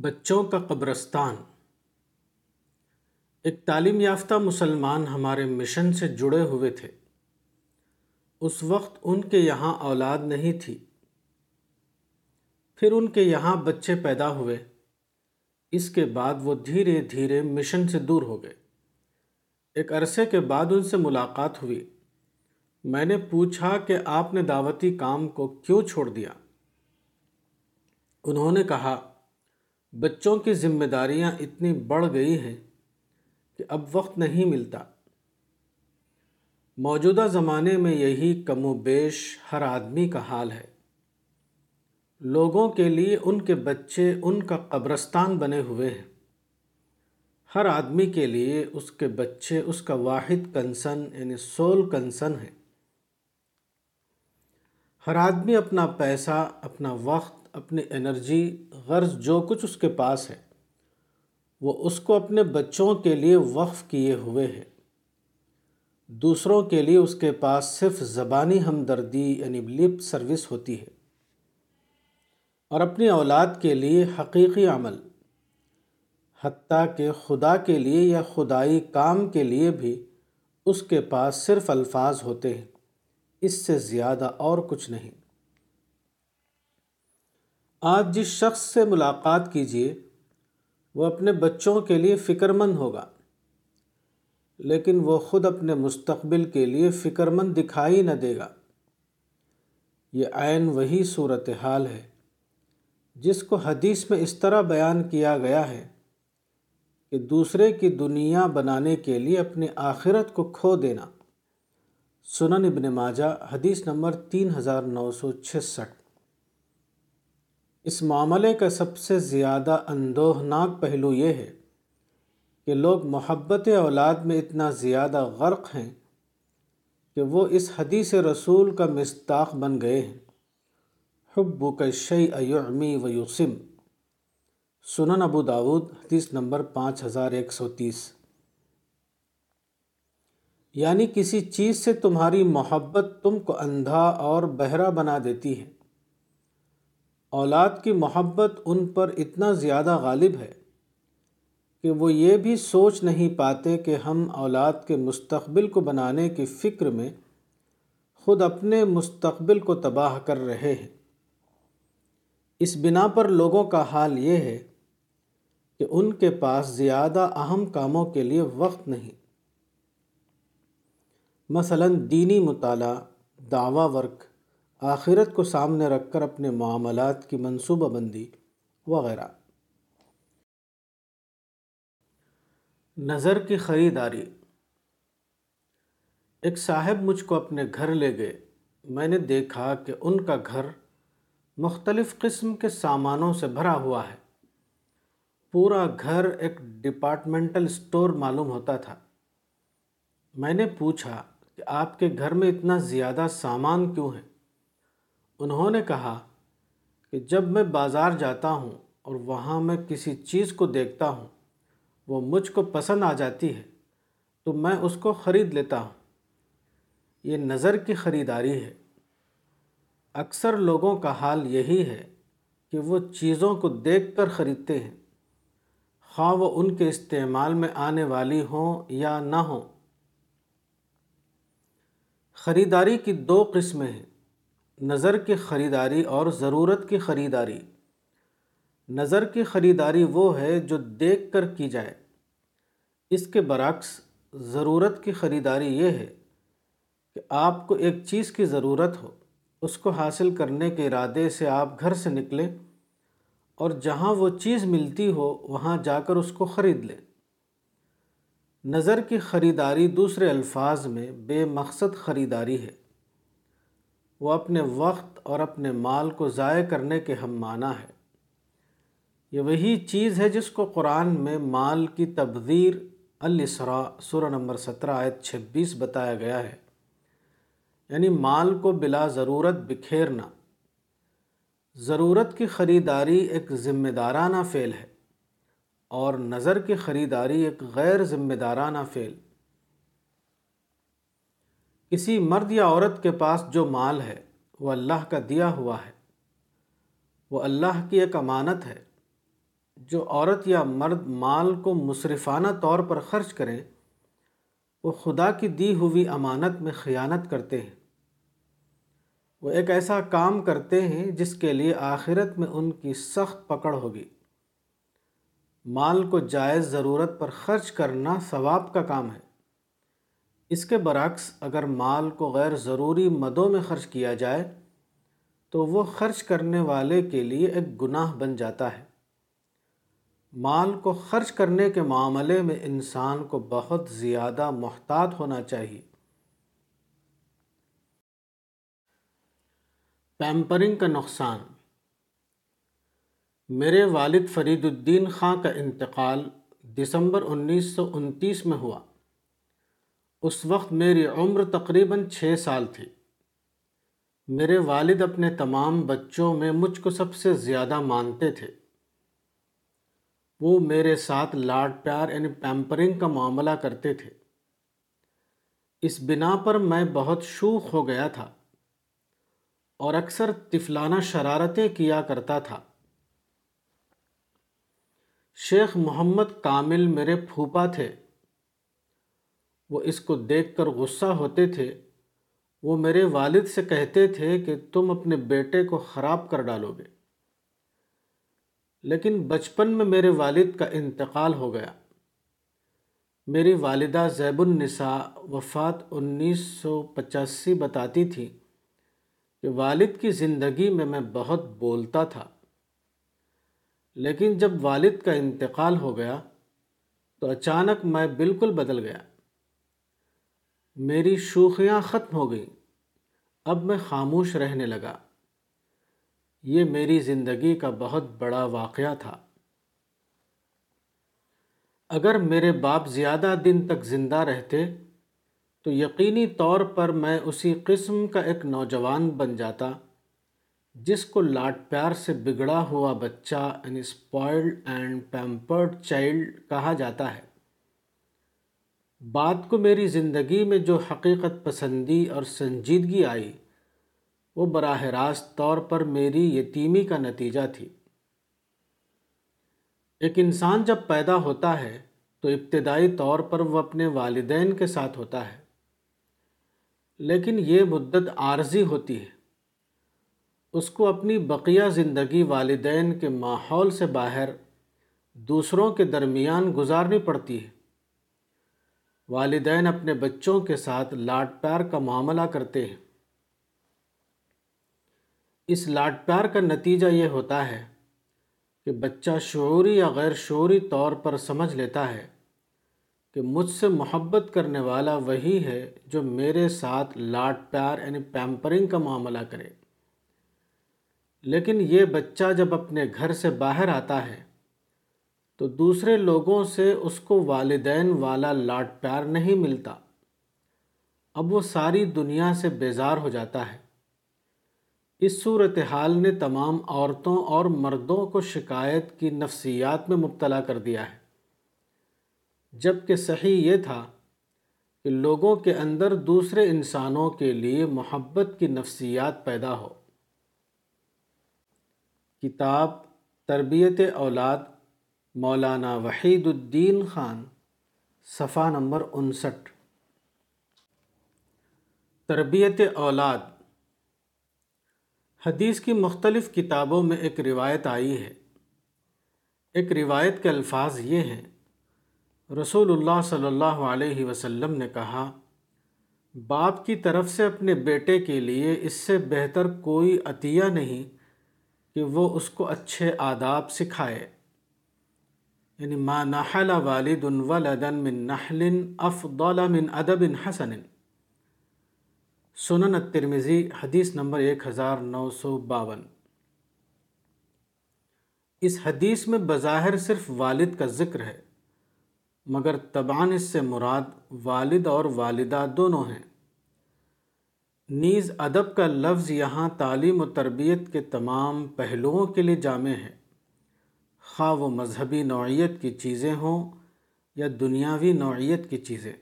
بچوں کا قبرستان۔ ایک تعلیم یافتہ مسلمان ہمارے مشن سے جڑے ہوئے تھے۔ اس وقت ان کے یہاں اولاد نہیں تھی۔ پھر ان کے یہاں بچے پیدا ہوئے۔ اس کے بعد وہ دھیرے دھیرے مشن سے دور ہو گئے۔ ایک عرصے کے بعد ان سے ملاقات ہوئی۔ میں نے پوچھا کہ آپ نے دعوتی کام کو کیوں چھوڑ دیا؟ انہوں نے کہا بچوں کی ذمہ داریاں اتنی بڑھ گئی ہیں کہ اب وقت نہیں ملتا۔ موجودہ زمانے میں یہی کم و بیش ہر آدمی کا حال ہے۔ لوگوں کے لیے ان کے بچے ان کا قبرستان بنے ہوئے ہیں۔ ہر آدمی کے لیے اس کے بچے اس کا واحد کنسن یعنی سول کنسن ہے ہر آدمی اپنا پیسہ، اپنا وقت اپنی انرجی، غرض جو کچھ اس کے پاس ہے، وہ اس کو اپنے بچوں کے لیے وقف کیے ہوئے ہے دوسروں کے لیے اس کے پاس صرف زبانی ہمدردی یعنی لپ سروس ہوتی ہے۔ اور اپنی اولاد کے لیے حقیقی عمل، حتیٰ کہ خدا کے لیے یا خدائی کام کے لیے بھی اس کے پاس صرف الفاظ ہوتے ہیں۔ اس سے زیادہ اور کچھ نہیں۔ آج جس شخص سے ملاقات کیجیے، وہ اپنے بچوں کے لیے فکر مند ہوگا۔ لیکن وہ خود اپنے مستقبل کے لیے فکر مند دکھائی نہ دے گا۔ یہ عین وہی صورت حال ہے جس کو حدیث میں اس طرح بیان کیا گیا ہے کہ دوسرے کی دنیا بنانے کے لیے اپنے آخرت کو کھو دینا۔ سنن ابن ماجہ، حدیث نمبر تین ہزار نو سو چھسٹھ۔ اس معاملے کا سب سے زیادہ اندوہناک پہلو یہ ہے کہ لوگ محبت اولاد میں اتنا زیادہ غرق ہیں کہ وہ اس حدیث رسول کا مستاق بن گئے ہیں۔ حب کا شعی ایعمی و یوسم سنن ابو داود، حدیث نمبر پانچ ہزار ایک سو تیس۔ یعنی کسی چیز سے تمہاری محبت تم کو اندھا اور بہرا بنا دیتی ہے۔ اولاد کی محبت ان پر اتنا زیادہ غالب ہے کہ وہ یہ بھی سوچ نہیں پاتے کہ ہم اولاد کے مستقبل کو بنانے کی فکر میں خود اپنے مستقبل کو تباہ کر رہے ہیں۔ اس بنا پر لوگوں کا حال یہ ہے کہ ان کے پاس زیادہ اہم کاموں کے لیے وقت نہیں۔ مثلا دینی مطالعہ، دعوی ورک آخرت کو سامنے رکھ کر اپنے معاملات کی منصوبہ بندی وغیرہ۔ نظر کی خریداری۔ ایک صاحب مجھ کو اپنے گھر لے گئے۔ میں نے دیکھا کہ ان کا گھر مختلف قسم کے سامانوں سے بھرا ہوا ہے۔ پورا گھر ایک ڈپارٹمنٹل سٹور معلوم ہوتا تھا۔ میں نے پوچھا کہ آپ کے گھر میں اتنا زیادہ سامان کیوں ہے؟ انہوں نے کہا کہ جب میں بازار جاتا ہوں اور وہاں میں کسی چیز کو دیکھتا ہوں، وہ مجھ کو پسند آ جاتی ہے، تو میں اس کو خرید لیتا ہوں۔ یہ نظر کی خریداری ہے۔ اکثر لوگوں کا حال یہی ہے کہ وہ چیزوں کو دیکھ کر خریدتے ہیں۔ خواہ وہ ان کے استعمال میں آنے والی ہوں یا نہ ہوں۔ خریداری کی دو قسمیں ہیں۔ نظر کی خریداری اور ضرورت کی خریداری۔ نظر کی خریداری وہ ہے جو دیکھ کر کی جائے۔ اس کے برعکس، ضرورت کی خریداری یہ ہے کہ آپ کو ایک چیز کی ضرورت ہو، اس کو حاصل کرنے کے ارادے سے آپ گھر سے نکلیں اور جہاں وہ چیز ملتی ہو، وہاں جا کر اس کو خرید لیں۔ نظر کی خریداری دوسرے الفاظ میں بے مقصد خریداری ہے۔ وہ اپنے وقت اور اپنے مال کو ضائع کرنے کے ہم معنی ہے یہ وہی چیز ہے جس کو قرآن میں مال کی تبذیر الاسراء سورہ نمبر سترہ آیت چھبیس بتایا گیا ہے۔ یعنی مال کو بلا ضرورت بکھیرنا۔ ضرورت کی خریداری ایک ذمہ دارانہ فعل ہے اور نظر کی خریداری ایک غیر ذمہ دارانہ فعل۔ کسی مرد یا عورت کے پاس جو مال ہے، وہ اللہ کا دیا ہوا ہے۔ وہ اللہ کی ایک امانت ہے۔ جو عورت یا مرد مال کو مصرفانہ طور پر خرچ کریں وہ خدا کی دی ہوئی امانت میں خیانت کرتے ہیں۔ وہ ایک ایسا کام کرتے ہیں جس کے لیے آخرت میں ان کی سخت پکڑ ہوگی۔ مال کو جائز ضرورت پر خرچ کرنا ثواب کا کام ہے۔ اس کے برعکس اگر مال کو غیر ضروری مدوں میں خرچ کیا جائے، تو وہ خرچ کرنے والے کے لیے ایک گناہ بن جاتا ہے۔ مال کو خرچ کرنے کے معاملے میں انسان کو بہت زیادہ محتاط ہونا چاہیے۔ پیمپرنگ کا نقصان۔ میرے والد فرید الدین خان کا انتقال دسمبر انیس سو انتیس میں ہوا۔ اس وقت میری عمر تقریباً چھ سال تھی۔ میرے والد اپنے تمام بچوں میں مجھ کو سب سے زیادہ مانتے تھے۔ وہ میرے ساتھ لاڈ پیار یعنی پیمپرنگ کا معاملہ کرتے تھے۔ اس بنا پر میں بہت شوخ ہو گیا تھا اور اکثر تفلانہ شرارتیں کیا کرتا تھا۔ شیخ محمد کامل میرے پھوپا تھے۔ وہ اس کو دیکھ کر غصہ ہوتے تھے۔ وہ میرے والد سے کہتے تھے کہ تم اپنے بیٹے کو خراب کر ڈالو گے۔ لیکن بچپن میں میرے والد کا انتقال ہو گیا۔ میری والدہ زیب النساء وفات انیس سو پچاسی بتاتی تھی کہ والد کی زندگی میں میں بہت بولتا تھا۔ لیکن جب والد کا انتقال ہو گیا تو اچانک میں بالکل بدل گیا۔ میری شوخیاں ختم ہو گئیں۔ اب میں خاموش رہنے لگا۔ یہ میری زندگی کا بہت بڑا واقعہ تھا۔ اگر میرے باپ زیادہ دن تک زندہ رہتے، تو یقینی طور پر میں اسی قسم کا ایک نوجوان بن جاتا، جس کو لاٹ پیار سے بگڑا ہوا بچہ ان اسپوائلڈ اینڈ پیمپرڈ چائلڈ کہا جاتا ہے۔ بات کو میری زندگی میں جو حقیقت پسندی اور سنجیدگی آئی، وہ براہ راست طور پر میری یتیمی کا نتیجہ تھی۔ ایک انسان جب پیدا ہوتا ہے، تو ابتدائی طور پر وہ اپنے والدین کے ساتھ ہوتا ہے۔ لیکن یہ مدت عارضی ہوتی ہے۔ اس کو اپنی بقیہ زندگی والدین کے ماحول سے باہر دوسروں کے درمیان گزارنی پڑتی ہے۔ والدین اپنے بچوں کے ساتھ لاٹ پیار کا معاملہ کرتے ہیں۔ اس لاٹ پیار کا نتیجہ یہ ہوتا ہے کہ بچہ شعوری یا غیر شعوری طور پر سمجھ لیتا ہے کہ مجھ سے محبت کرنے والا وہی ہے جو میرے ساتھ لاٹ پیار یعنی پیمپرنگ کا معاملہ کرے۔ لیکن یہ بچہ جب اپنے گھر سے باہر آتا ہے تو دوسرے لوگوں سے اس کو والدین والا لاٹ پیار نہیں ملتا۔ اب وہ ساری دنیا سے بیزار ہو جاتا ہے۔ اس صورتحال نے تمام عورتوں اور مردوں کو شکایت کی نفسیات میں مبتلا کر دیا ہے۔ جبکہ صحیح یہ تھا کہ لوگوں کے اندر دوسرے انسانوں کے لیے محبت کی نفسیات پیدا ہو۔ کتاب تربیت اولاد مولانا وحید الدین خان، صفحہ نمبر انسٹھ۔ تربیت اولاد۔ حدیث کی مختلف کتابوں میں ایک روایت آئی ہے۔ ایک روایت کے الفاظ یہ ہیں، رسول اللہ صلی اللہ علیہ وسلم نے کہا، باپ کی طرف سے اپنے بیٹے کے لیے اس سے بہتر کوئی عطیہ نہیں کہ وہ اس کو اچھے آداب سکھائے۔ یعنی ما نحل والد ولدا من نحل افضل من ادب حسن. سنن الترمذی حدیث نمبر ایک ہزار نو سو باون. اس حدیث میں بظاہر صرف والد کا ذکر ہے، مگر طبعاً اس سے مراد والد اور والدہ دونوں ہیں۔ نیز ادب کا لفظ یہاں تعلیم و تربیت کے تمام پہلوؤں کے لیے جامع ہے۔ ہاں، خواہ و مذہبی نوعیت کی چیزیں ہوں یا دنیاوی نوعیت کی چیزیں۔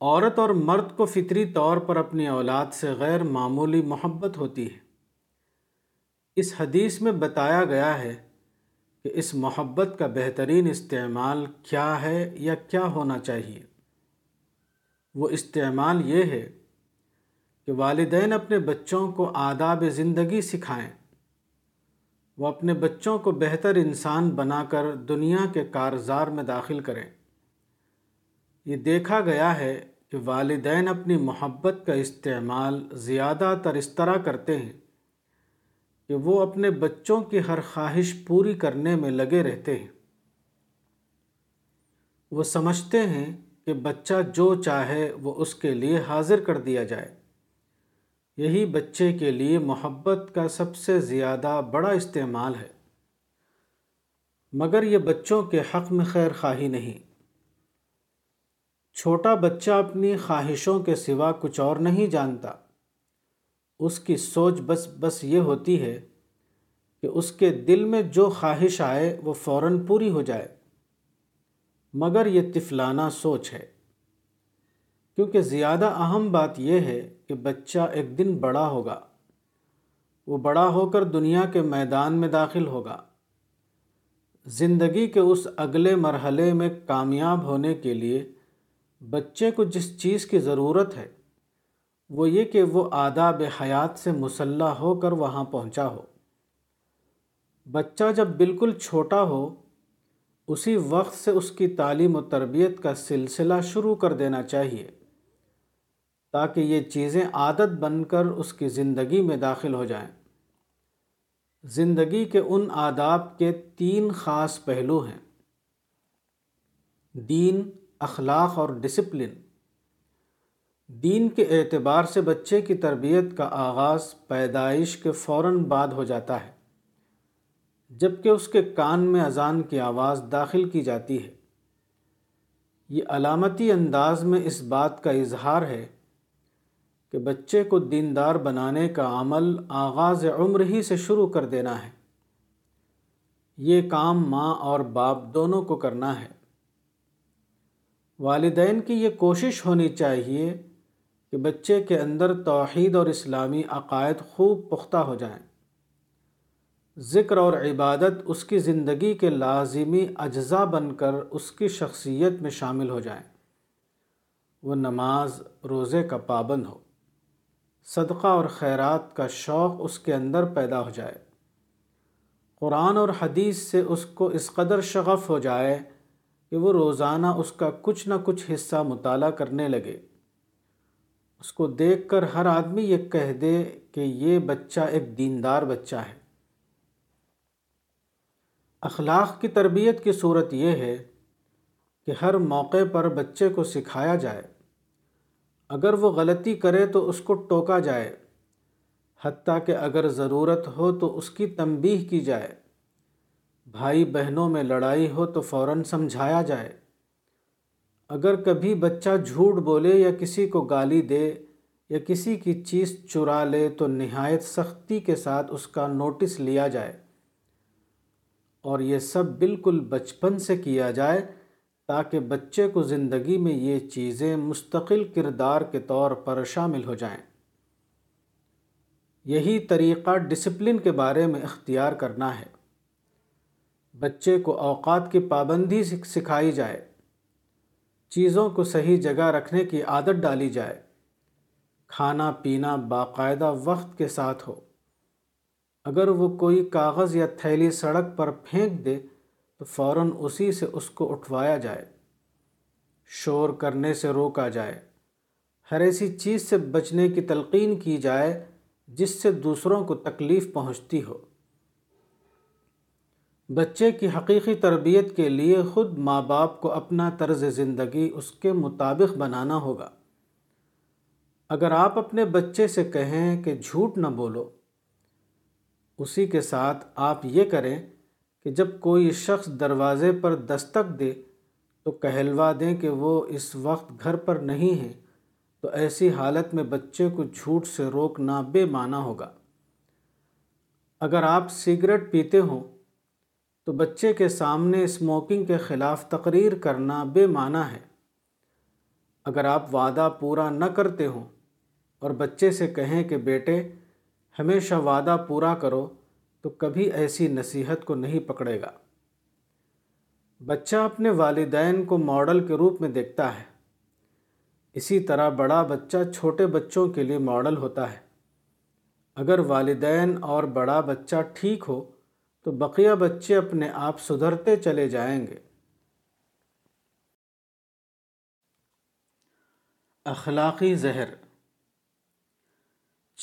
عورت اور مرد کو فطری طور پر اپنی اولاد سے غیر معمولی محبت ہوتی ہے۔ اس حدیث میں بتایا گیا ہے کہ اس محبت کا بہترین استعمال کیا ہے یا کیا ہونا چاہیے۔ وہ استعمال یہ ہے کہ والدین اپنے بچوں کو آداب زندگی سکھائیں۔ وہ اپنے بچوں کو بہتر انسان بنا کر دنیا کے کارزار میں داخل کریں۔ یہ دیکھا گیا ہے کہ والدین اپنی محبت کا استعمال زیادہ تر اس طرح کرتے ہیں کہ وہ اپنے بچوں کی ہر خواہش پوری کرنے میں لگے رہتے ہیں۔ وہ سمجھتے ہیں کہ بچہ جو چاہے وہ اس کے لیے حاضر کر دیا جائے۔ یہی بچے کے لیے محبت کا سب سے زیادہ بڑا استعمال ہے۔ مگر یہ بچوں کے حق میں خیر خواہی نہیں۔ چھوٹا بچہ اپنی خواہشوں کے سوا کچھ اور نہیں جانتا۔ اس کی سوچ بس بس یہ ہوتی ہے کہ اس کے دل میں جو خواہش آئے وہ فوراً پوری ہو جائے۔ مگر یہ طفلانہ سوچ ہے۔ کیونکہ زیادہ اہم بات یہ ہے کہ بچہ ایک دن بڑا ہوگا۔ وہ بڑا ہو کر دنیا کے میدان میں داخل ہوگا۔ زندگی کے اس اگلے مرحلے میں کامیاب ہونے کے لیے بچے کو جس چیز کی ضرورت ہے، وہ یہ کہ وہ آداب حیات سے مسلح ہو کر وہاں پہنچا ہو۔ بچہ جب بالکل چھوٹا ہو، اسی وقت سے اس کی تعلیم و تربیت کا سلسلہ شروع کر دینا چاہیے۔ تاکہ یہ چیزیں عادت بن کر اس کی زندگی میں داخل ہو جائیں۔ زندگی کے ان آداب کے تین خاص پہلو ہیں۔ دین، اخلاق اور ڈسپلن دین کے اعتبار سے بچے کی تربیت کا آغاز پیدائش کے فوراً بعد ہو جاتا ہے جبکہ اس کے کان میں اذان کی آواز داخل کی جاتی ہے۔ یہ علامتی انداز میں اس بات کا اظہار ہے کہ بچے کو دیندار بنانے کا عمل آغاز عمر ہی سے شروع کر دینا ہے۔ یہ کام ماں اور باپ دونوں کو کرنا ہے۔ والدین کی یہ کوشش ہونی چاہیے کہ بچے کے اندر توحید اور اسلامی عقائد خوب پختہ ہو جائیں۔ ذکر اور عبادت اس کی زندگی کے لازمی اجزاء بن کر اس کی شخصیت میں شامل ہو جائیں۔ وہ نماز، روزے کا پابند ہو۔ صدقہ اور خیرات کا شوق اس کے اندر پیدا ہو جائے۔ قرآن اور حدیث سے اس کو اس قدر شغف ہو جائے کہ وہ روزانہ اس کا کچھ نہ کچھ حصہ مطالعہ کرنے لگے۔ اس کو دیکھ کر ہر آدمی یہ کہہ دے کہ یہ بچہ ایک دیندار بچہ ہے۔ اخلاق کی تربیت کی صورت یہ ہے کہ ہر موقع پر بچے کو سکھایا جائے۔ اگر وہ غلطی کرے تو اس کو ٹوکا جائے، حتیٰ کہ اگر ضرورت ہو تو اس کی تنبیہ کی جائے۔ بھائی بہنوں میں لڑائی ہو تو فوراً سمجھایا جائے۔ اگر کبھی بچہ جھوٹ بولے یا کسی کو گالی دے یا کسی کی چیز چرا لے تو نہایت سختی کے ساتھ اس کا نوٹس لیا جائے۔ اور یہ سب بالکل بچپن سے کیا جائے تاکہ بچے کو زندگی میں یہ چیزیں مستقل کردار کے طور پر شامل ہو جائیں۔ یہی طریقہ ڈسپلن کے بارے میں اختیار کرنا ہے۔ بچے کو اوقات کی پابندی سکھائی جائے۔ چیزوں کو صحیح جگہ رکھنے کی عادت ڈالی جائے۔ کھانا پینا باقاعدہ وقت کے ساتھ ہو۔ اگر وہ کوئی کاغذ یا تھیلی سڑک پر پھینک دے تو فوراً اسی سے اس کو اٹھوایا جائے۔ شور کرنے سے روکا جائے۔ ہر ایسی چیز سے بچنے کی تلقین کی جائے جس سے دوسروں کو تکلیف پہنچتی ہو۔ بچے کی حقیقی تربیت کے لیے خود ماں باپ کو اپنا طرز زندگی اس کے مطابق بنانا ہوگا۔ اگر آپ اپنے بچے سے کہیں کہ جھوٹ نہ بولو، اسی کے ساتھ آپ یہ کریں کہ جب کوئی شخص دروازے پر دستک دے تو کہلوا دیں کہ وہ اس وقت گھر پر نہیں ہے، تو ایسی حالت میں بچے کو جھوٹ سے روکنا بے معنی ہوگا۔ اگر آپ سگریٹ پیتے ہوں تو بچے کے سامنے اسموکنگ کے خلاف تقریر کرنا بے معنی ہے۔ اگر آپ وعدہ پورا نہ کرتے ہوں اور بچے سے کہیں کہ بیٹے، ہمیشہ وعدہ پورا کرو تو کبھی ایسی نصیحت کو نہیں پکڑے گا۔ بچہ اپنے والدین کو ماڈل کے روپ میں دیکھتا ہے۔ اسی طرح بڑا بچہ چھوٹے بچوں کے لیے ماڈل ہوتا ہے۔ اگر والدین اور بڑا بچہ ٹھیک ہو، تو بقیہ بچے اپنے آپ سدھرتے چلے جائیں گے۔ اخلاقی زہر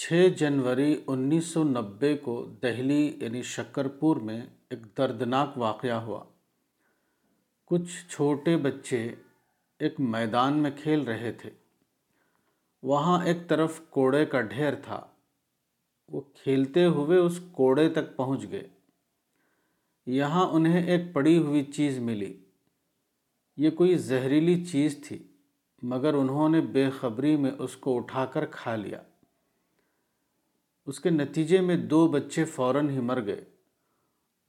چھ جنوری انیس سو نبے کو دہلی یعنی شکرپور میں ایک دردناک واقعہ ہوا۔ کچھ چھوٹے بچے ایک میدان میں کھیل رہے تھے۔ وہاں ایک طرف کوڑے کا ڈھیر تھا۔ وہ کھیلتے ہوئے اس کوڑے تک پہنچ گئے۔ یہاں انہیں ایک پڑی ہوئی چیز ملی۔ یہ کوئی زہریلی چیز تھی، مگر انہوں نے بے خبری میں اس کو اٹھا کر کھا لیا۔ اس کے نتیجے میں دو بچے فوراً ہی مر گئے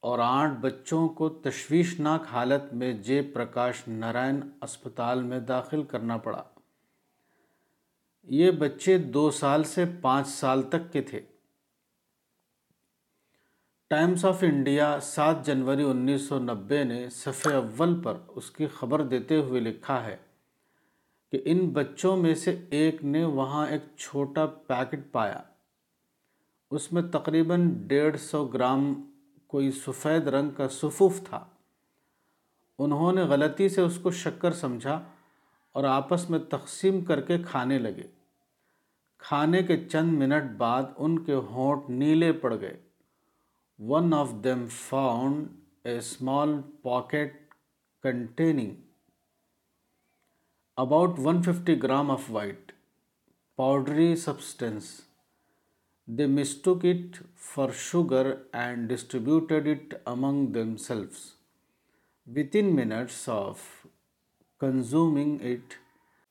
اور آٹھ بچوں کو تشویشناک حالت میں جے پرکاش نارائن اسپتال میں داخل کرنا پڑا۔ یہ بچے دو سال سے پانچ سال تک کے تھے۔ ٹائمز آف انڈیا سات جنوری انیس سو نبے نے صفحے اول پر اس کی خبر دیتے ہوئے لکھا ہے کہ ان بچوں میں سے ایک نے وہاں ایک چھوٹا پیکٹ پایا۔ اس میں تقریباً ڈیڑھ سو گرام کوئی سفید رنگ کا سفوف تھا۔ انہوں نے غلطی سے اس کو شکر سمجھا اور آپس میں تقسیم کر کے کھانے لگے۔ کھانے کے چند منٹ بعد ان کے ہونٹ نیلے پڑ گئے۔ One of them found a small pocket containing about one fifty gram of white powdery substance. They mistook it for sugar and distributed it among themselves. Within minutes of consuming it,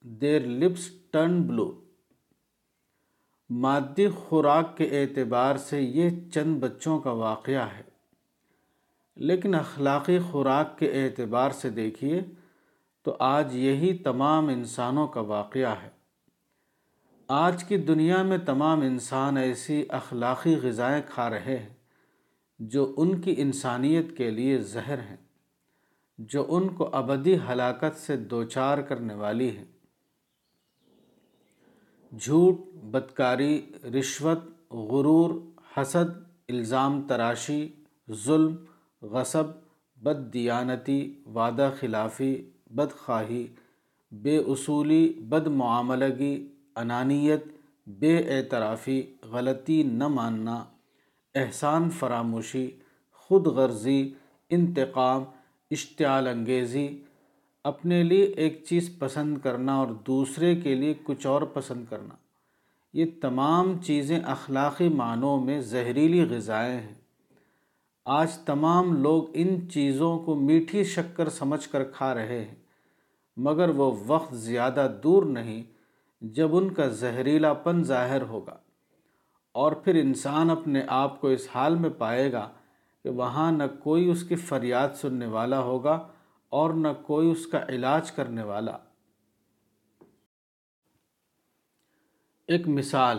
their lips turned blue. مادی خوراک کے اعتبار سے یہ چند بچوں کا واقعہ ہے لیکن اخلاقی خوراک کے اعتبار سے دیکھیے تو آج یہی تمام انسانوں کا واقعہ ہے آج کی دنیا میں تمام انسان ایسی اخلاقی غذائیں کھا رہے ہیں جو ان کی انسانیت کے لیے زہر ہیں، جو ان کو ابدی ہلاکت سے دوچار کرنے والی ہیں۔ جھوٹ، بدکاری، رشوت، غرور، حسد، الزام تراشی، ظلم، غصب بد دیانتی وعدہ خلافی، بدخواہی، بے اصولی بد معاملگی انانیت، بے اعترافی، غلطی نہ ماننا، احسان فراموشی، خود غرضی، انتقام، اشتعال انگیزی، اپنے لیے ایک چیز پسند کرنا اور دوسرے کے لیے کچھ اور پسند کرنا۔ یہ تمام چیزیں اخلاقی معنوں میں زہریلی غذائیں ہیں۔ آج تمام لوگ ان چیزوں کو میٹھی شکر سمجھ کر کھا رہے ہیں، مگر وہ وقت زیادہ دور نہیں جب ان کا زہریلا پن ظاہر ہوگا اور پھر انسان اپنے آپ کو اس حال میں پائے گا کہ وہاں نہ کوئی اس کی فریاد سننے والا ہوگا اور نہ کوئی اس کا علاج کرنے والا۔ ایک مثال۔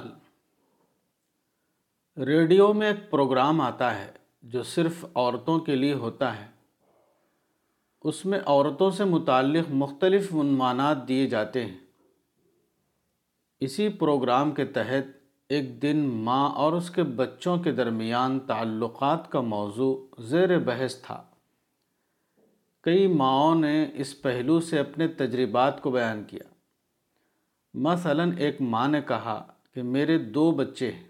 ریڈیو میں ایک پروگرام آتا ہے جو صرف عورتوں کے لیے ہوتا ہے۔ اس میں عورتوں سے متعلق مختلف عنوانات دیے جاتے ہیں۔ اسی پروگرام کے تحت ایک دن ماں اور اس کے بچوں کے درمیان تعلقات کا موضوع زیر بحث تھا۔ کئی ماؤں نے اس پہلو سے اپنے تجربات کو بیان کیا۔ مثلا ایک ماں نے کہا کہ میرے دو بچے ہیں،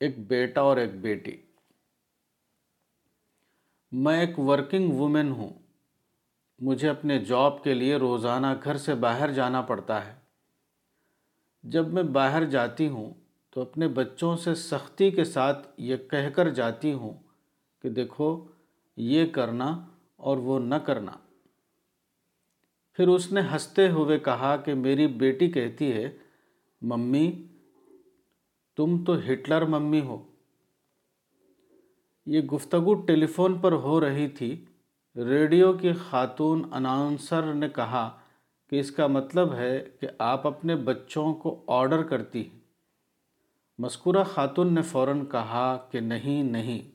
ایک بیٹا اور ایک بیٹی۔ میں ایک ورکنگ وومن ہوں، مجھے اپنے جاب کے لیے روزانہ گھر سے باہر جانا پڑتا ہے۔ جب میں باہر جاتی ہوں تو اپنے بچوں سے سختی کے ساتھ یہ کہہ کر جاتی ہوں کہ دیکھو، یہ کرنا اور وہ نہ کرنا۔ پھر اس نے ہنستے ہوئے کہا کہ میری بیٹی کہتی ہے، ممی، تم تو ہٹلر ممی ہو۔ یہ گفتگو ٹیلی فون پر ہو رہی تھی۔ ریڈیو کی خاتون اناؤنسر نے کہا کہ اس کا مطلب ہے کہ آپ اپنے بچوں کو آرڈر کرتی ہیں۔ مذکورہ خاتون نے فوراً کہا کہ نہیں نہیں،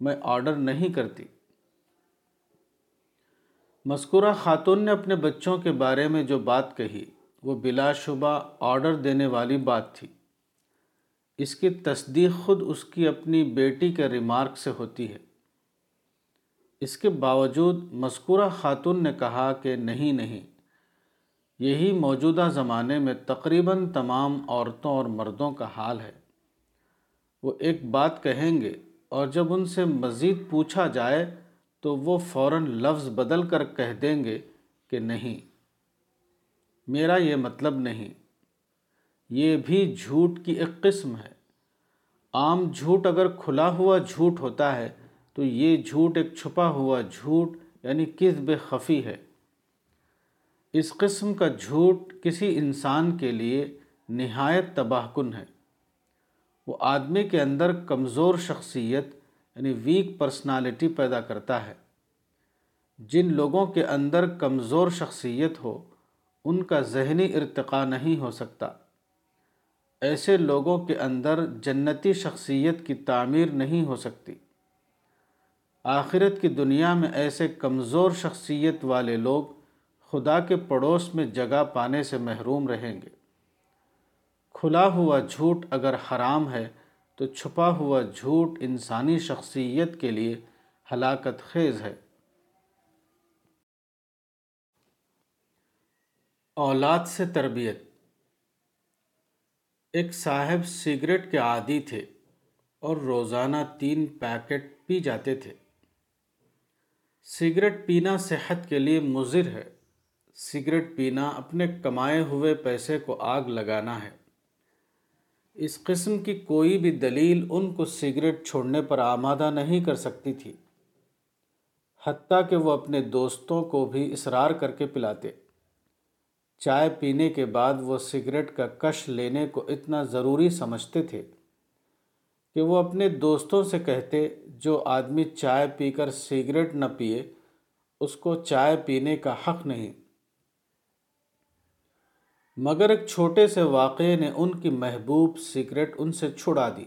میں آرڈر نہیں کرتی۔ مذکورہ خاتون نے اپنے بچوں کے بارے میں جو بات کہی، وہ بلا شبہ آرڈر دینے والی بات تھی۔ اس کی تصدیق خود اس کی اپنی بیٹی کے ریمارک سے ہوتی ہے۔ اس کے باوجود مذکورہ خاتون نے کہا کہ نہیں نہیں یہی موجودہ زمانے میں تقریباً تمام عورتوں اور مردوں کا حال ہے۔ وہ ایک بات کہیں گے اور جب ان سے مزید پوچھا جائے تو وہ فوراً لفظ بدل کر کہہ دیں گے کہ نہیں۔ میرا یہ مطلب نہیں۔ یہ بھی جھوٹ کی ایک قسم ہے۔ عام جھوٹ اگر کھلا ہوا جھوٹ ہوتا ہے تو یہ جھوٹ ایک چھپا ہوا جھوٹ یعنی کذب خفی ہے۔ اس قسم کا جھوٹ کسی انسان کے لیے نہایت تباہ کن ہے۔ وہ آدمی کے اندر کمزور شخصیت یعنی ویک پرسنالٹی پیدا کرتا ہے۔ جن لوگوں کے اندر کمزور شخصیت ہو، ان کا ذہنی ارتقاء نہیں ہو سکتا۔ ایسے لوگوں کے اندر جنتی شخصیت کی تعمیر نہیں ہو سکتی۔ آخرت کی دنیا میں ایسے کمزور شخصیت والے لوگ خدا کے پڑوس میں جگہ پانے سے محروم رہیں گے۔ کھلا ہوا جھوٹ اگر حرام ہے، تو چھپا ہوا جھوٹ انسانی شخصیت کے لیے ہلاکت خیز ہے۔ اولاد سے تربیت۔ ایک صاحب سگریٹ کے عادی تھے اور روزانہ تین پیکٹ پی جاتے تھے۔ سگریٹ پینا صحت کے لیے مضر ہے۔ سگریٹ پینا، اپنے کمائے ہوئے پیسے کو آگ لگانا ہے۔ اس قسم کی کوئی بھی دلیل ان کو سگریٹ چھوڑنے پر آمادہ نہیں کر سکتی تھی، حتیٰ کہ وہ اپنے دوستوں کو بھی اصرار کر کے پلاتے۔ چائے پینے کے بعد وہ سگریٹ کا کش لینے کو اتنا ضروری سمجھتے تھے کہ وہ اپنے دوستوں سے کہتے، جو آدمی چائے پی کر سگریٹ نہ پیے، اس کو چائے پینے کا حق نہیں۔ مگر ایک چھوٹے سے واقعے نے ان کی محبوب سگریٹ ان سے چھڑا دی۔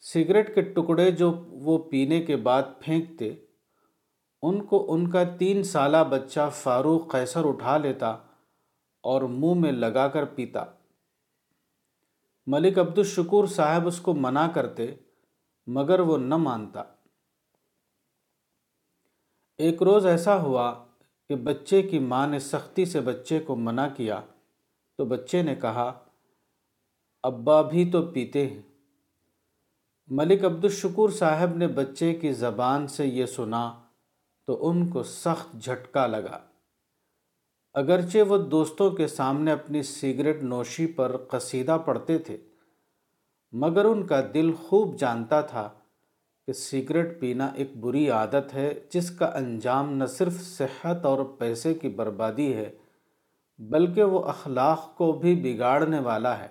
سگریٹ کے ٹکڑے جو وہ پینے کے بعد پھینکتے، ان کو ان کا تین سالہ بچہ فاروق قیصر اٹھا لیتا اور منہ میں لگا کر پیتا۔ ملک عبد الشکور صاحب اس کو منع کرتے، مگر وہ نہ مانتا۔ ایک روز ایسا ہوا کہ بچے کی ماں نے سختی سے بچے کو منع کیا، تو بچے نے کہا، ابا بھی تو پیتے ہیں۔ ملک عبد الشکور صاحب نے بچے کی زبان سے یہ سنا تو ان کو سخت جھٹکا لگا۔ اگرچہ وہ دوستوں کے سامنے اپنی سگریٹ نوشی پر قصیدہ پڑھتے تھے، مگر ان کا دل خوب جانتا تھا۔ کہ سگریٹ پینا ایک بری عادت ہے، جس کا انجام نہ صرف صحت اور پیسے کی بربادی ہے، بلکہ وہ اخلاق کو بھی بگاڑنے والا ہے۔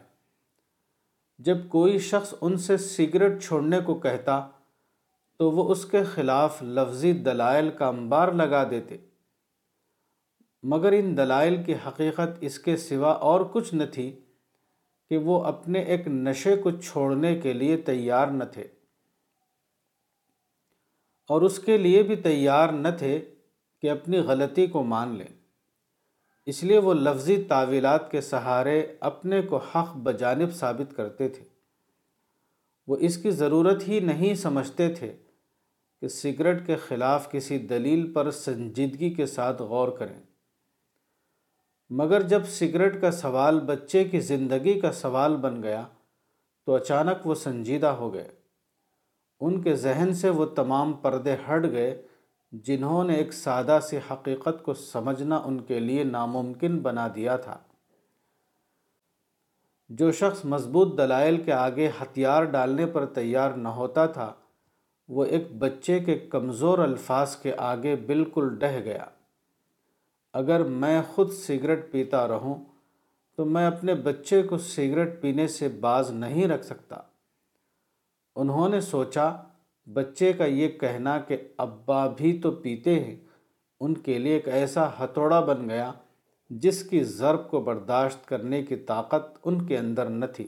جب کوئی شخص ان سے سگریٹ چھوڑنے کو کہتا، تو وہ اس کے خلاف لفظی دلائل کا انبار لگا دیتے۔ مگر ان دلائل کی حقیقت اس کے سوا اور کچھ نہ تھی کہ وہ اپنے ایک نشے کو چھوڑنے کے لیے تیار نہ تھے۔ اور اس کے لیے بھی تیار نہ تھے کہ اپنی غلطی کو مان لیں۔ اس لیے وہ لفظی تعویلات کے سہارے اپنے کو حق بجانب ثابت کرتے تھے۔ وہ اس کی ضرورت ہی نہیں سمجھتے تھے کہ سگریٹ کے خلاف کسی دلیل پر سنجیدگی کے ساتھ غور کریں۔ مگر جب سگریٹ کا سوال بچے کی زندگی کا سوال بن گیا تو اچانک وہ سنجیدہ ہو گئے۔ ان کے ذہن سے وہ تمام پردے ہٹ گئے جنہوں نے ایک سادہ سی حقیقت کو سمجھنا ان کے لیے ناممکن بنا دیا تھا۔ جو شخص مضبوط دلائل کے آگے ہتھیار ڈالنے پر تیار نہ ہوتا تھا، وہ ایک بچے کے کمزور الفاظ کے آگے بالکل ڈہ گیا۔ اگر میں خود سگریٹ پیتا رہوں، تو میں اپنے بچے کو سگریٹ پینے سے باز نہیں رکھ سکتا۔ انہوں نے سوچا، بچے کا یہ کہنا کہ ابا بھی تو پیتے ہیں، ان کے لیے ایک ایسا ہتھوڑا بن گیا جس کی ضرب کو برداشت کرنے کی طاقت ان کے اندر نہ تھی۔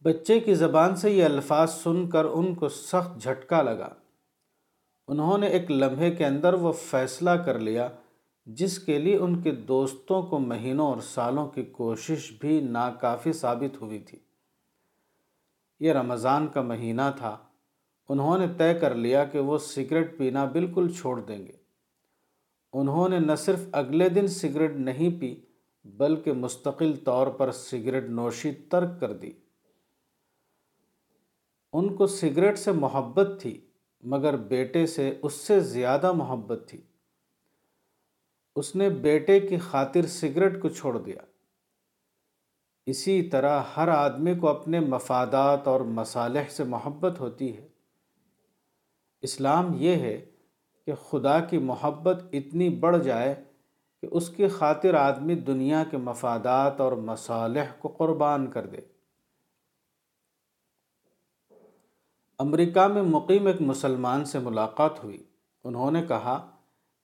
بچے کی زبان سے یہ الفاظ سن کر ان کو سخت جھٹکا لگا۔ انہوں نے ایک لمحے کے اندر وہ فیصلہ کر لیا جس کے لیے ان کے دوستوں کو مہینوں اور سالوں کی کوشش بھی ناکافی ثابت ہوئی تھی۔ یہ رمضان کا مہینہ تھا۔ انہوں نے طے کر لیا کہ وہ سگریٹ پینا بالکل چھوڑ دیں گے۔ انہوں نے نہ صرف اگلے دن سگریٹ نہیں پی، بلکہ مستقل طور پر سگریٹ نوشی ترک کر دی۔ ان کو سگریٹ سے محبت تھی، مگر بیٹے سے اس سے زیادہ محبت تھی۔ اس نے بیٹے کی خاطر سگریٹ کو چھوڑ دیا۔ اسی طرح ہر آدمی کو اپنے مفادات اور مصالح سے محبت ہوتی ہے۔ اسلام یہ ہے کہ خدا کی محبت اتنی بڑھ جائے کہ اس کی خاطر آدمی دنیا کے مفادات اور مصالح کو قربان کر دے۔ امریکہ میں مقیم ایک مسلمان سے ملاقات ہوئی۔ انہوں نے کہا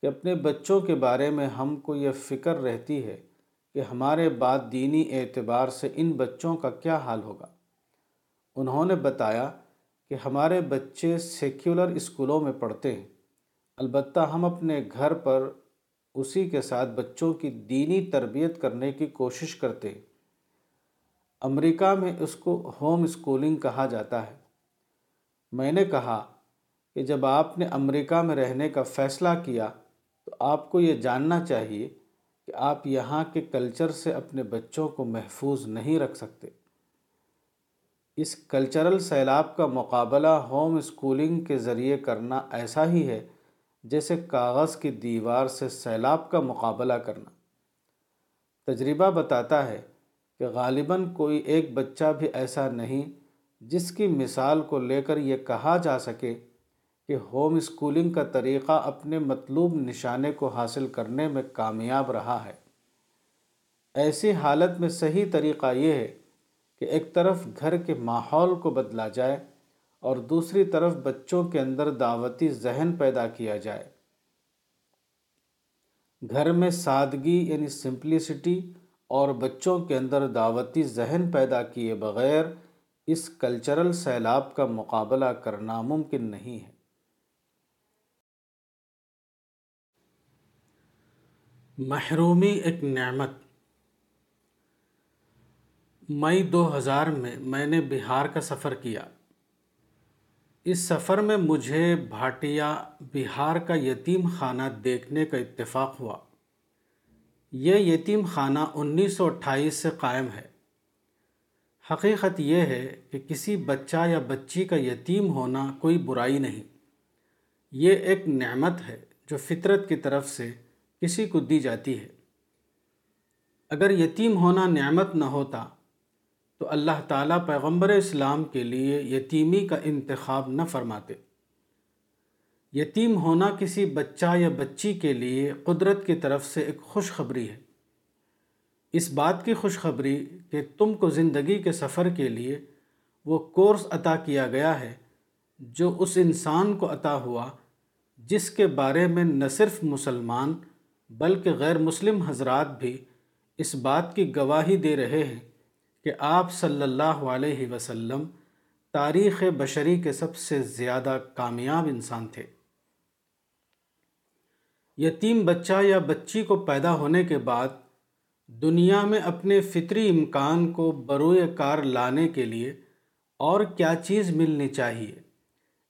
کہ اپنے بچوں کے بارے میں ہم کو یہ فکر رہتی ہے کہ ہمارے بعد دینی اعتبار سے ان بچوں کا کیا حال ہوگا؟ انہوں نے بتایا کہ ہمارے بچے سیکولر اسکولوں میں پڑھتے ہیں۔ البتہ ہم اپنے گھر پر اسی کے ساتھ بچوں کی دینی تربیت کرنے کی کوشش کرتے ہیں۔ امریکہ میں اس کو ہوم اسکولنگ کہا جاتا ہے۔ میں نے کہا کہ جب آپ نے امریکہ میں رہنے کا فیصلہ کیا تو آپ کو یہ جاننا چاہیے کہ آپ یہاں کے کلچر سے اپنے بچوں کو محفوظ نہیں رکھ سکتے۔ اس کلچرل سیلاب کا مقابلہ ہوم اسکولنگ کے ذریعے کرنا ایسا ہی ہے جیسے کاغذ کی دیوار سے سیلاب کا مقابلہ کرنا۔ تجربہ بتاتا ہے کہ غالباً کوئی ایک بچہ بھی ایسا نہیں جس کی مثال کو لے کر یہ کہا جا سکے کہ ہوم اسکولنگ کا طریقہ اپنے مطلوب نشانے کو حاصل کرنے میں کامیاب رہا ہے۔ ایسی حالت میں صحیح طریقہ یہ ہے کہ ایک طرف گھر کے ماحول کو بدلا جائے اور دوسری طرف بچوں کے اندر دعوتی ذہن پیدا کیا جائے۔ گھر میں سادگی یعنی سمپلسٹی اور بچوں کے اندر دعوتی ذہن پیدا کیے بغیر اس کلچرل سیلاب کا مقابلہ کرنا ممکن نہیں ہے۔ محرومی ایک نعمت۔ مئی دو ہزار میں میں نے بہار کا سفر کیا۔ اس سفر میں مجھے بھاٹیا بہار کا یتیم خانہ دیکھنے کا اتفاق ہوا۔ یہ یتیم خانہ انیس سو اٹھائیس سے قائم ہے۔ حقیقت یہ ہے کہ کسی بچہ یا بچی کا یتیم ہونا کوئی برائی نہیں۔ یہ ایک نعمت ہے جو فطرت کی طرف سے کسی کو دی جاتی ہے۔ اگر یتیم ہونا نعمت نہ ہوتا، تو اللہ تعالیٰ پیغمبر اسلام کے لیے یتیمی کا انتخاب نہ فرماتے۔ یتیم ہونا کسی بچہ یا بچی کے لیے قدرت کی طرف سے ایک خوشخبری ہے۔ اس بات کی خوشخبری کہ تم کو زندگی کے سفر کے لیے وہ کورس عطا کیا گیا ہے، جو اس انسان کو عطا ہوا، جس کے بارے میں نہ صرف مسلمان بلکہ غیر مسلم حضرات بھی اس بات کی گواہی دے رہے ہیں کہ آپ صلی اللہ علیہ وسلم تاریخ بشری کے سب سے زیادہ کامیاب انسان تھے۔ یتیم بچہ یا بچی کو پیدا ہونے کے بعد دنیا میں اپنے فطری امکان کو بروئے کار لانے کے لیے اور کیا چیز ملنی چاہیے،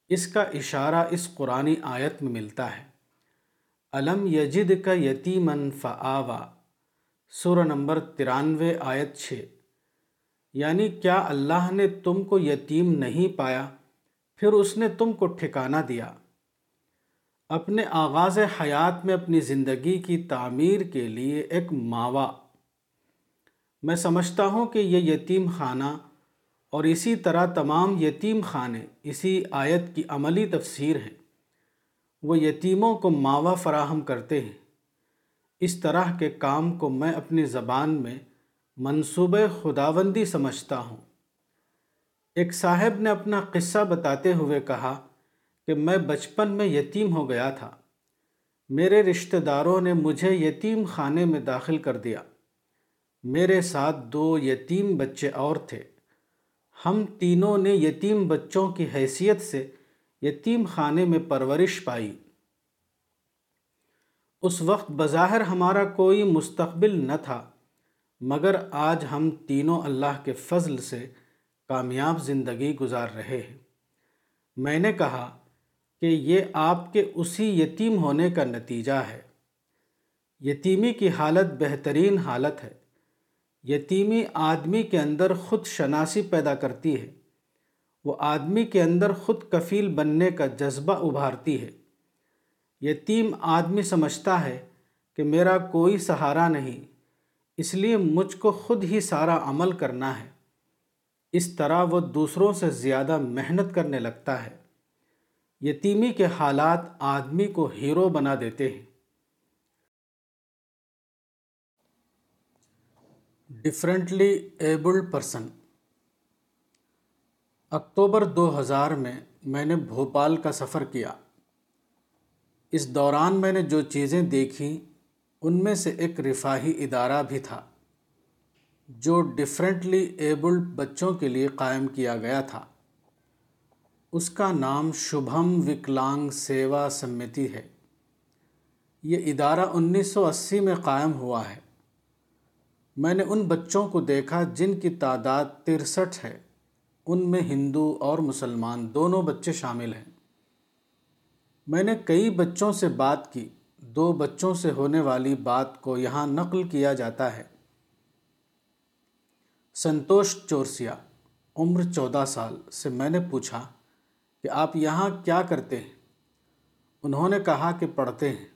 اس کا اشارہ اس قرآن آیت میں ملتا ہے۔ علم یجد کا یتیمن فآوا سورہ نمبر ترانوے آیت چھ۔ یعنی کیا اللہ نے تم کو یتیم نہیں پایا؟ پھر اس نے تم کو ٹھکانہ دیا۔ اپنے آغاز حیات میں اپنی زندگی کی تعمیر کے لیے ایک ماوا۔ میں سمجھتا ہوں کہ یہ یتیم خانہ اور اسی طرح تمام یتیم خانے اسی آیت کی عملی تفسیر ہیں۔ وہ یتیموں کو ماوا فراہم کرتے ہیں۔ اس طرح کے کام کو میں اپنی زبان میں منصوبہ خداوندی سمجھتا ہوں۔ ایک صاحب نے اپنا قصہ بتاتے ہوئے کہا کہ میں بچپن میں یتیم ہو گیا تھا۔ میرے رشتہ داروں نے مجھے یتیم خانے میں داخل کر دیا۔ میرے ساتھ دو یتیم بچے اور تھے۔ ہم تینوں نے یتیم بچوں کی حیثیت سے یتیم خانے میں پرورش پائی۔ اس وقت بظاہر ہمارا کوئی مستقبل نہ تھا، مگر آج ہم تینوں اللہ کے فضل سے کامیاب زندگی گزار رہے ہیں۔ میں نے کہا کہ یہ آپ کے اسی یتیم ہونے کا نتیجہ ہے۔ یتیمی کی حالت بہترین حالت ہے۔ یتیمی آدمی کے اندر خود شناسی پیدا کرتی ہے۔ وہ آدمی کے اندر خود کفیل بننے کا جذبہ ابھارتی ہے۔ یتیم آدمی سمجھتا ہے کہ میرا کوئی سہارا نہیں، اس لیے مجھ کو خود ہی سارا عمل کرنا ہے۔ اس طرح وہ دوسروں سے زیادہ محنت کرنے لگتا ہے۔ یتیمی کے حالات آدمی کو ہیرو بنا دیتے ہیں۔ ڈفرینٹلی ایبلڈ پرسن اکتوبر دو ہزار میں میں نے بھوپال کا سفر کیا۔ اس دوران میں نے جو چیزیں دیکھیں، ان میں سے ایک رفاہی ادارہ بھی تھا، جو ڈفرینٹلی ایبلڈ بچوں کے لیے قائم کیا گیا تھا۔ اس کا نام شبھم وکلانگ سیوا سمیتی ہے۔ یہ ادارہ انیس سو اسی میں قائم ہوا ہے۔ میں نے ان بچوں کو دیکھا جن کی تعداد ترسٹھ ہے۔ ان میں ہندو اور مسلمان دونوں بچے شامل ہیں۔ میں نے کئی بچوں سے بات کی۔ دو بچوں سے ہونے والی بات کو یہاں نقل کیا جاتا ہے۔ سنتوش چورسیا، عمر چودہ سال سے میں نے پوچھا کہ آپ یہاں کیا کرتے ہیں؟ انہوں نے کہا کہ پڑھتے ہیں۔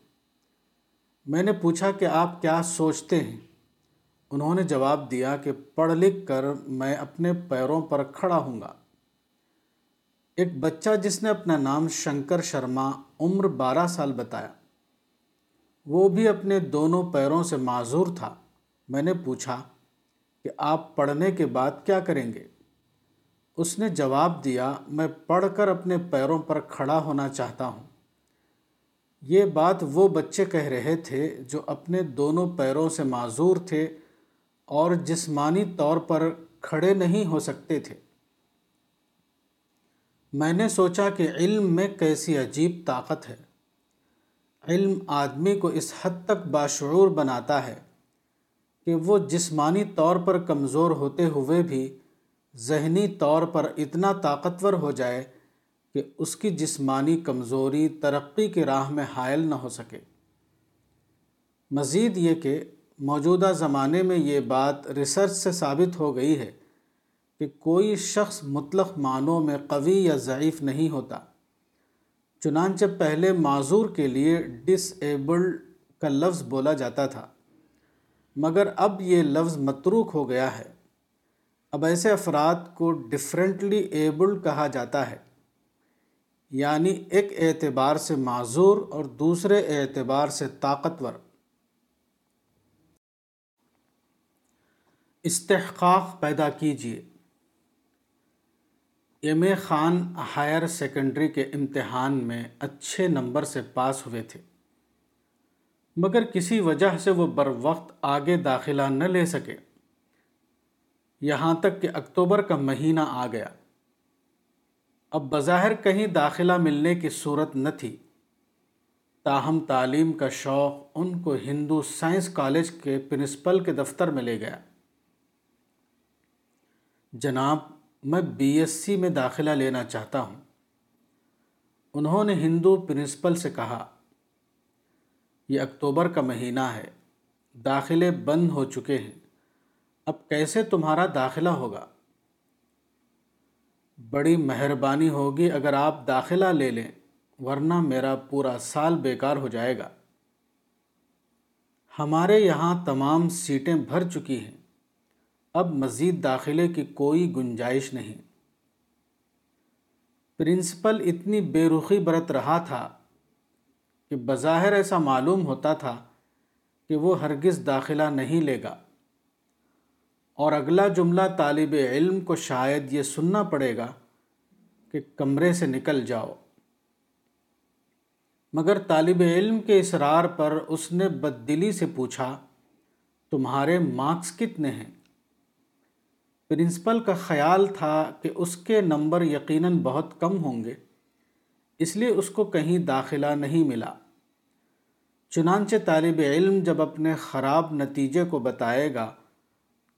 میں نے پوچھا کہ آپ کیا سوچتے ہیں؟ انہوں نے جواب دیا کہ پڑھ لکھ کر میں اپنے پیروں پر کھڑا ہوں گا۔ ایک بچہ جس نے اپنا نام شنکر شرما عمر بارہ سال بتایا، وہ بھی اپنے دونوں پیروں سے معذور تھا۔ میں نے پوچھا کہ آپ پڑھنے کے بعد کیا کریں گے؟ اس نے جواب دیا، میں پڑھ کر اپنے پیروں پر کھڑا ہونا چاہتا ہوں۔ یہ بات وہ بچے کہہ رہے تھے جو اپنے دونوں پیروں سے معذور تھے اور جسمانی طور پر کھڑے نہیں ہو سکتے تھے۔ میں نے سوچا کہ علم میں کیسی عجیب طاقت ہے۔ علم آدمی کو اس حد تک باشعور بناتا ہے کہ وہ جسمانی طور پر کمزور ہوتے ہوئے بھی ذہنی طور پر اتنا طاقتور ہو جائے کہ اس کی جسمانی کمزوری ترقی کے راہ میں حائل نہ ہو سکے۔ مزید یہ کہ موجودہ زمانے میں یہ بات ریسرچ سے ثابت ہو گئی ہے کہ کوئی شخص مطلق معنوں میں قوی یا ضعیف نہیں ہوتا۔ چنانچہ پہلے معذور کے لیے ڈس ایبلڈ کا لفظ بولا جاتا تھا۔ مگر اب یہ لفظ متروک ہو گیا ہے۔ اب ایسے افراد کو ڈفرینٹلی ایبلڈ کہا جاتا ہے۔ یعنی ایک اعتبار سے معذور اور دوسرے اعتبار سے طاقتور۔ استحقاق پیدا کیجیے۔ M A Khan higher secondary کے امتحان میں اچھے نمبر سے پاس ہوئے تھے۔ مگر کسی وجہ سے وہ بر وقت آگے داخلہ نہ لے سکے۔ یہاں تک کہ اکتوبر کا مہینہ آ گیا۔ اب بظاہر کہیں داخلہ ملنے کی صورت نہ تھی۔ تاہم تعلیم کا شوق ان کو ہندو سائنس کالج کے پرنسپل کے دفتر میں لے گیا۔ جناب، میں بی ایس سی میں داخلہ لینا چاہتا ہوں۔ انہوں نے ہندو پرنسپل سے کہا، یہ اکتوبر کا مہینہ ہے، داخلے بند ہو چکے ہیں، اب کیسے تمہارا داخلہ ہوگا؟ بڑی مہربانی ہوگی اگر آپ داخلہ لے لیں، ورنہ میرا پورا سال بیکار ہو جائے گا۔ ہمارے یہاں تمام سیٹیں بھر چکی ہیں۔ اب مزید داخلے کی کوئی گنجائش نہیں۔ پرنسپل اتنی بے رخی برت رہا تھا کہ بظاہر ایسا معلوم ہوتا تھا کہ وہ ہرگز داخلہ نہیں لے گا۔ اور اگلا جملہ طالب علم کو شاید یہ سننا پڑے گا کہ کمرے سے نکل جاؤ۔ مگر طالب علم کے اصرار پر اس نے بد دلی سے پوچھا، تمہارے مارکس کتنے ہیں؟ پرنسپل کا خیال تھا کہ اس کے نمبر یقیناً بہت کم ہوں گے، اس لیے اس کو کہیں داخلہ نہیں ملا۔ چنانچہ طالب علم جب اپنے خراب نتیجے کو بتائے گا،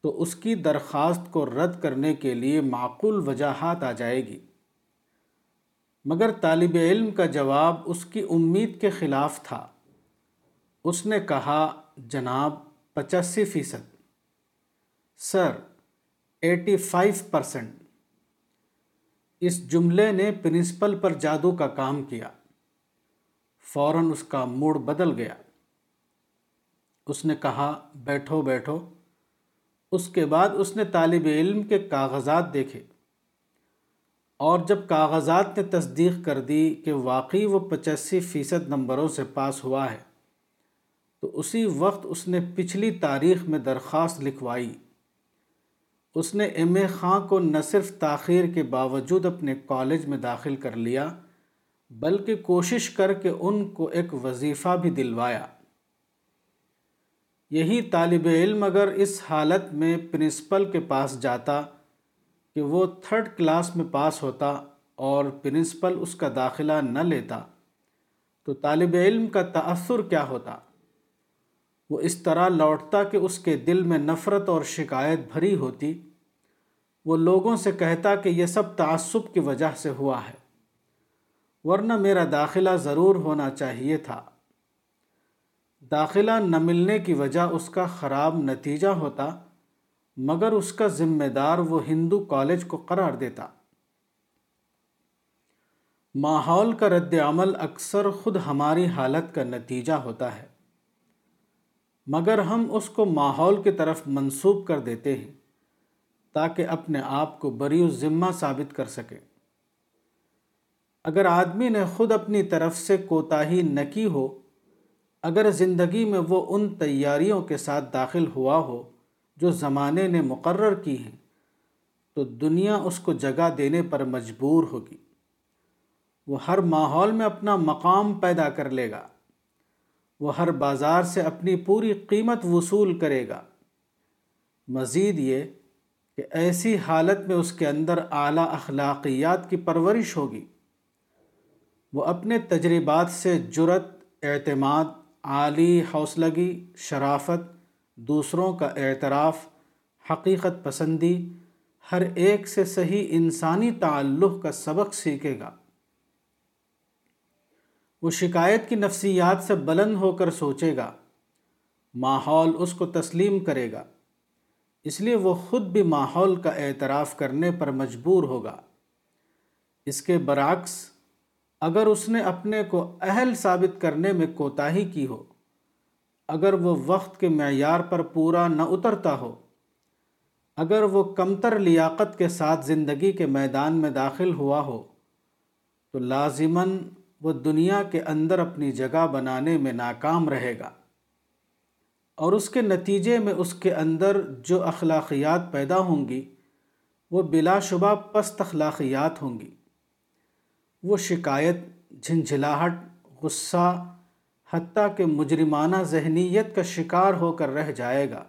تو اس کی درخواست کو رد کرنے کے لیے معقول وجاہات آ جائے گی۔ مگر طالب علم کا جواب اس کی امید کے خلاف تھا۔ اس نے کہا، جناب، پچاسی فیصد۔ Sir eighty five percent. اس جملے نے پرنسپل پر جادو کا کام کیا۔ فوراً اس کا موڈ بدل گیا۔ اس نے کہا، بیٹھو بیٹھو۔ اس کے بعد اس نے طالب علم کے کاغذات دیکھے۔ اور جب کاغذات نے تصدیق کر دی کہ واقعی وہ پچاسی فیصد نمبروں سے پاس ہوا ہے، تو اسی وقت اس نے پچھلی تاریخ میں درخواست لکھوائی۔ اس نے ایم اے خاں کو نہ صرف تاخیر کے باوجود اپنے کالج میں داخل کر لیا، بلکہ کوشش کر کے ان کو ایک وظیفہ بھی دلوایا۔ یہی طالب علم اگر اس حالت میں پرنسپل کے پاس جاتا کہ وہ تھرڈ کلاس میں پاس ہوتا اور پرنسپل اس کا داخلہ نہ لیتا، تو طالب علم کا تأثر کیا ہوتا؟ وہ اس طرح لوٹتا کہ اس کے دل میں نفرت اور شکایت بھری ہوتی۔ وہ لوگوں سے کہتا کہ یہ سب تعصب کی وجہ سے ہوا ہے، ورنہ میرا داخلہ ضرور ہونا چاہیے تھا۔ داخلہ نہ ملنے کی وجہ اس کا خراب نتیجہ ہوتا، مگر اس کا ذمہ دار وہ ہندو کالج کو قرار دیتا۔ ماحول کا رد عمل اکثر خود ہماری حالت کا نتیجہ ہوتا ہے۔ مگر ہم اس کو ماحول کی طرف منسوب کر دیتے ہیں تاکہ اپنے آپ کو بری و ذمہ ثابت کر سکے۔ اگر آدمی نے خود اپنی طرف سے کوتاہی نہ کی ہو، اگر زندگی میں وہ ان تیاریوں کے ساتھ داخل ہوا ہو جو زمانے نے مقرر کی ہیں، تو دنیا اس کو جگہ دینے پر مجبور ہوگی۔ وہ ہر ماحول میں اپنا مقام پیدا کر لے گا۔ وہ ہر بازار سے اپنی پوری قیمت وصول کرے گا۔ مزید یہ کہ ایسی حالت میں اس کے اندر اعلیٰ اخلاقیات کی پرورش ہوگی۔ وہ اپنے تجربات سے جرت اعتماد، عالی حوصلگی، شرافت، دوسروں کا اعتراف، حقیقت پسندی، ہر ایک سے صحیح انسانی تعلق کا سبق سیکھے گا۔ وہ شکایت کی نفسیات سے بلند ہو کر سوچے گا۔ ماحول اس کو تسلیم کرے گا۔ اس لیے وہ خود بھی ماحول کا اعتراف کرنے پر مجبور ہوگا۔ اس کے برعکس، اگر اس نے اپنے کو اہل ثابت کرنے میں کوتاہی کی ہو، اگر وہ وقت کے معیار پر پورا نہ اترتا ہو، اگر وہ کمتر لیاقت کے ساتھ زندگی کے میدان میں داخل ہوا ہو، تو لازماً وہ دنیا کے اندر اپنی جگہ بنانے میں ناکام رہے گا۔ اور اس کے نتیجے میں اس کے اندر جو اخلاقیات پیدا ہوں گی، وہ بلا شبہ پست اخلاقیات ہوں گی۔ وہ شکایت، جھنجھلاہٹ، غصہ، حتیٰ کہ مجرمانہ ذہنیت کا شکار ہو کر رہ جائے گا۔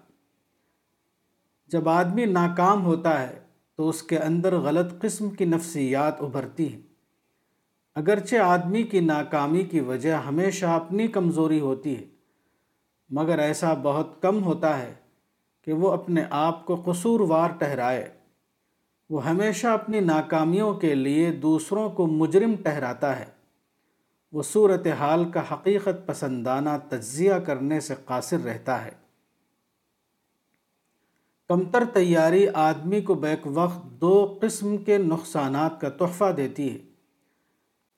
جب آدمی ناکام ہوتا ہے تو اس کے اندر غلط قسم کی نفسیات ابھرتی ہیں۔ اگرچہ آدمی کی ناکامی کی وجہ ہمیشہ اپنی کمزوری ہوتی ہے، مگر ایسا بہت کم ہوتا ہے کہ وہ اپنے آپ کو قصوروار ٹہرائے وہ ہمیشہ اپنی ناکامیوں کے لیے دوسروں کو مجرم ٹہراتا ہے۔ وہ صورتحال کا حقیقت پسندانہ تجزیہ کرنے سے قاصر رہتا ہے۔ کمتر تیاری آدمی کو بیک وقت دو قسم کے نقصانات کا تحفہ دیتی ہے۔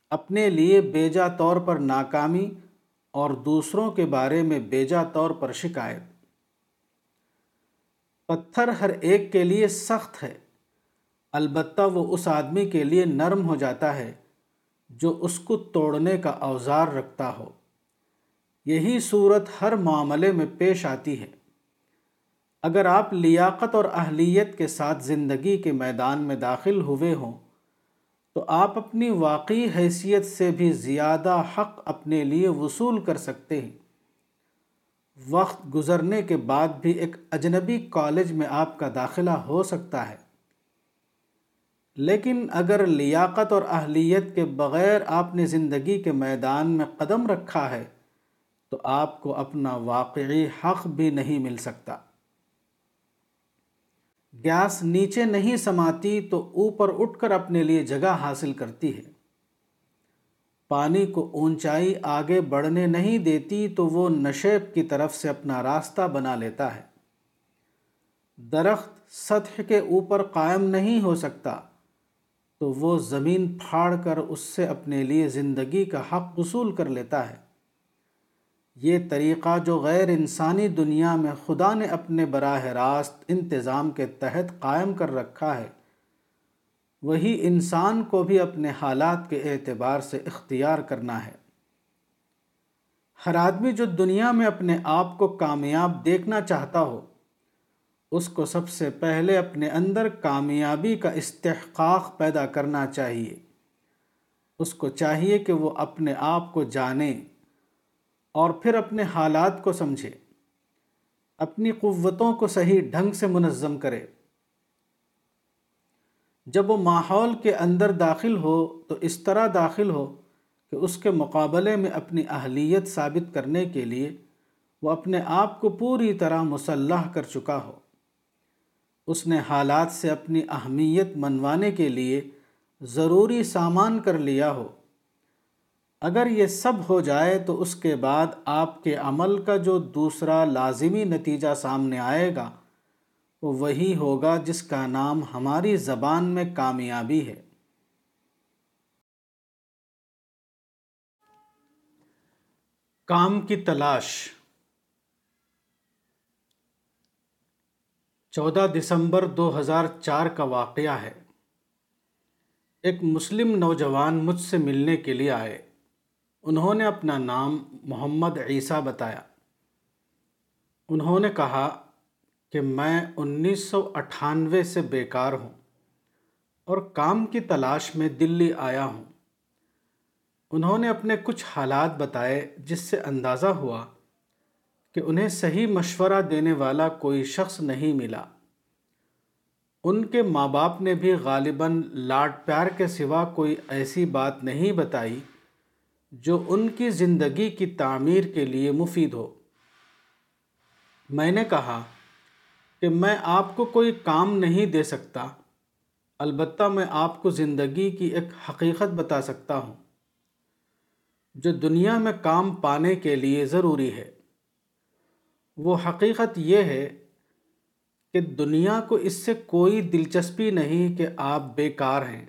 اپنے لیے بیجا طور پر ناکامی اور دوسروں کے بارے میں بیجا طور پر شکایت۔ پتھر ہر ایک کے لیے سخت ہے، البتہ وہ اس آدمی کے لیے نرم ہو جاتا ہے جو اس کو توڑنے کا اوزار رکھتا ہو۔ یہی صورت ہر معاملے میں پیش آتی ہے۔ اگر آپ لیاقت اور اہلیت کے ساتھ زندگی کے میدان میں داخل ہوئے ہوں تو آپ اپنی واقعی حیثیت سے بھی زیادہ حق اپنے لیے وصول کر سکتے ہیں۔ وقت گزرنے کے بعد بھی ایک اجنبی کالج میں آپ کا داخلہ ہو سکتا ہے۔ لیکن اگر لیاقت اور اہلیت کے بغیر آپ نے زندگی کے میدان میں قدم رکھا ہے، تو آپ کو اپنا واقعی حق بھی نہیں مل سکتا۔ گیس نیچے نہیں سماتی تو اوپر اٹھ کر اپنے لیے جگہ حاصل کرتی ہے۔ پانی کو اونچائی آگے بڑھنے نہیں دیتی تو وہ نشیب کی طرف سے اپنا راستہ بنا لیتا ہے۔ درخت سطح کے اوپر قائم نہیں ہو سکتا تو وہ زمین پھاڑ کر اس سے اپنے لیے زندگی کا حق وصول کر لیتا ہے۔ یہ طریقہ جو غیر انسانی دنیا میں خدا نے اپنے براہ راست انتظام کے تحت قائم کر رکھا ہے، وہی انسان کو بھی اپنے حالات کے اعتبار سے اختیار کرنا ہے۔ ہر آدمی جو دنیا میں اپنے آپ کو کامیاب دیکھنا چاہتا ہو، اس کو سب سے پہلے اپنے اندر کامیابی کا استحقاق پیدا کرنا چاہیے۔ اس کو چاہیے کہ وہ اپنے آپ کو جانے۔ اور پھر اپنے حالات کو سمجھے، اپنی قوتوں کو صحیح ڈھنگ سے منظم کرے۔ جب وہ ماحول کے اندر داخل ہو تو اس طرح داخل ہو کہ اس کے مقابلے میں اپنی اہلیت ثابت کرنے کے لیے وہ اپنے آپ کو پوری طرح مسلح کر چکا ہو۔ اس نے حالات سے اپنی اہمیت منوانے کے لیے ضروری سامان کر لیا ہو۔ اگر یہ سب ہو جائے تو اس کے بعد آپ کے عمل کا جو دوسرا لازمی نتیجہ سامنے آئے گا، وہ وہی ہوگا جس کا نام ہماری زبان میں کامیابی ہے۔ کام کی تلاش۔ چودہ دسمبر دو ہزار چار کا واقعہ ہے۔ ایک مسلم نوجوان مجھ سے ملنے کے لیے آئے۔ انہوں نے اپنا نام محمد عیسیٰ بتایا۔ انہوں نے کہا کہ میں انیس سو اٹھانوے سے بیکار ہوں اور کام کی تلاش میں دلی آیا ہوں۔ انہوں نے اپنے کچھ حالات بتائے جس سے اندازہ ہوا کہ انہیں صحیح مشورہ دینے والا کوئی شخص نہیں ملا۔ ان کے ماں باپ نے بھی غالباً لاڈ پیار کے سوا کوئی ایسی بات نہیں بتائی جو ان کی زندگی کی تعمیر کے لیے مفید ہو۔ میں نے کہا کہ میں آپ کو کوئی کام نہیں دے سکتا۔ البتہ میں آپ کو زندگی کی ایک حقیقت بتا سکتا ہوں۔ جو دنیا میں کام پانے کے لیے ضروری ہے۔ وہ حقیقت یہ ہے کہ دنیا کو اس سے کوئی دلچسپی نہیں کہ آپ بیکار ہیں۔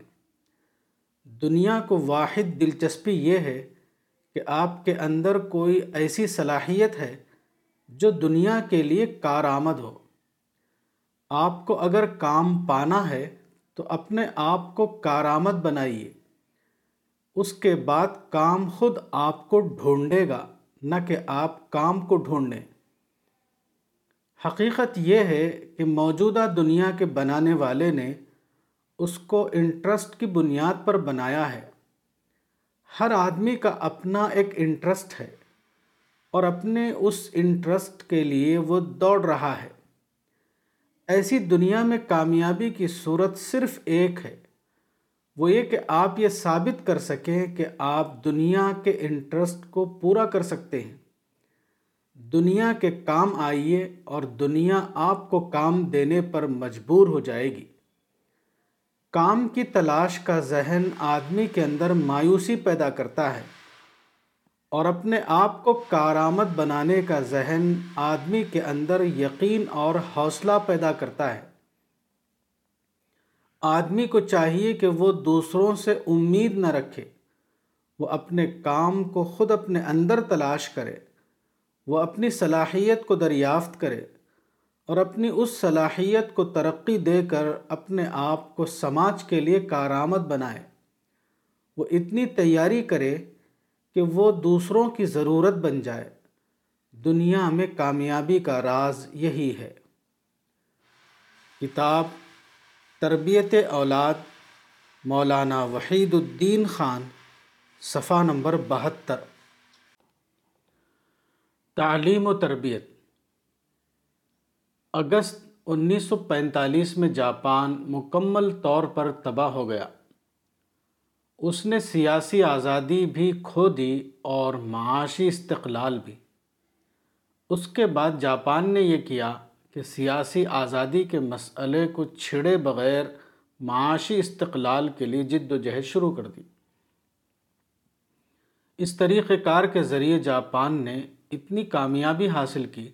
دنیا کو واحد دلچسپی یہ ہے کہ آپ کے اندر کوئی ایسی صلاحیت ہے جو دنیا کے لیے کارآمد ہو۔ آپ کو اگر کام پانا ہے تو اپنے آپ کو کارآمد بنائیے۔ اس کے بعد کام خود آپ کو ڈھونڈے گا، نہ کہ آپ کام کو ڈھونڈیں۔ حقیقت یہ ہے کہ موجودہ دنیا کے بنانے والے نے اس کو انٹرسٹ کی بنیاد پر بنایا ہے۔ ہر آدمی کا اپنا ایک انٹرسٹ ہے اور اپنے اس انٹرسٹ کے لیے وہ دوڑ رہا ہے۔ ایسی دنیا میں کامیابی کی صورت صرف ایک ہے۔ وہ یہ کہ آپ یہ ثابت کر سکیں کہ آپ دنیا کے انٹرسٹ کو پورا کر سکتے ہیں۔ دنیا کے کام آئیے اور دنیا آپ کو کام دینے پر مجبور ہو جائے گی۔ کام کی تلاش کا ذہن آدمی کے اندر مایوسی پیدا کرتا ہے اور اپنے آپ کو کارآمد بنانے کا ذہن آدمی کے اندر یقین اور حوصلہ پیدا کرتا ہے۔ آدمی کو چاہیے کہ وہ دوسروں سے امید نہ رکھے، وہ اپنے کام کو خود اپنے اندر تلاش کرے، وہ اپنی صلاحیت کو دریافت کرے۔ اور اپنی اس صلاحیت کو ترقی دے کر اپنے آپ کو سماج کے لیے کارآمد بنائے۔ وہ اتنی تیاری کرے کہ وہ دوسروں کی ضرورت بن جائے۔ دنیا میں کامیابی کا راز یہی ہے۔ کتاب تربیت اولاد، مولانا وحید الدین خان، صفحہ نمبر بہتر۔ تعلیم و تربیت۔ اگست انیس سو پینتالیس میں جاپان مکمل طور پر تباہ ہو گیا۔ اس نے سیاسی آزادی بھی کھو دی اور معاشی استقلال بھی۔ اس کے بعد جاپان نے یہ کیا کہ سیاسی آزادی کے مسئلے کو چھڑے بغیر معاشی استقلال کے لیے جد و جہد شروع کر دی۔ اس طریقہ کار کے ذریعے جاپان نے اتنی کامیابی حاصل کی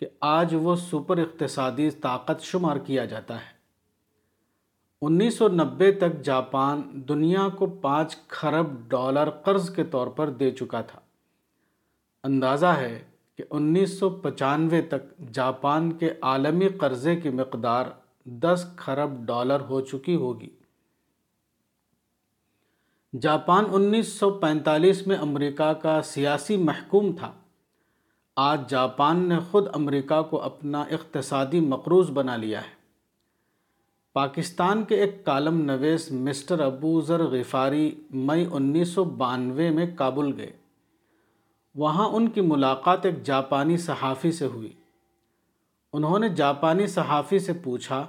کہ آج وہ سپر اقتصادی طاقت شمار کیا جاتا ہے۔ انیس سو نبے تک جاپان دنیا کو پانچ کھرب ڈالر قرض کے طور پر دے چکا تھا۔ اندازہ ہے کہ انیس سو پچانوے تک جاپان کے عالمی قرضے کی مقدار دس کھرب ڈالر ہو چکی ہوگی۔ جاپان انیس سو پینتالیس میں امریکہ کا سیاسی محکوم تھا۔ آج جاپان نے خود امریکہ کو اپنا اقتصادی مقروض بنا لیا ہے۔ پاکستان کے ایک کالم نویس مسٹر ابو ذر غفاری مئی انیس سو بانوے میں کابل گئے۔ وہاں ان کی ملاقات ایک جاپانی صحافی سے ہوئی۔ انہوں نے جاپانی صحافی سے پوچھا،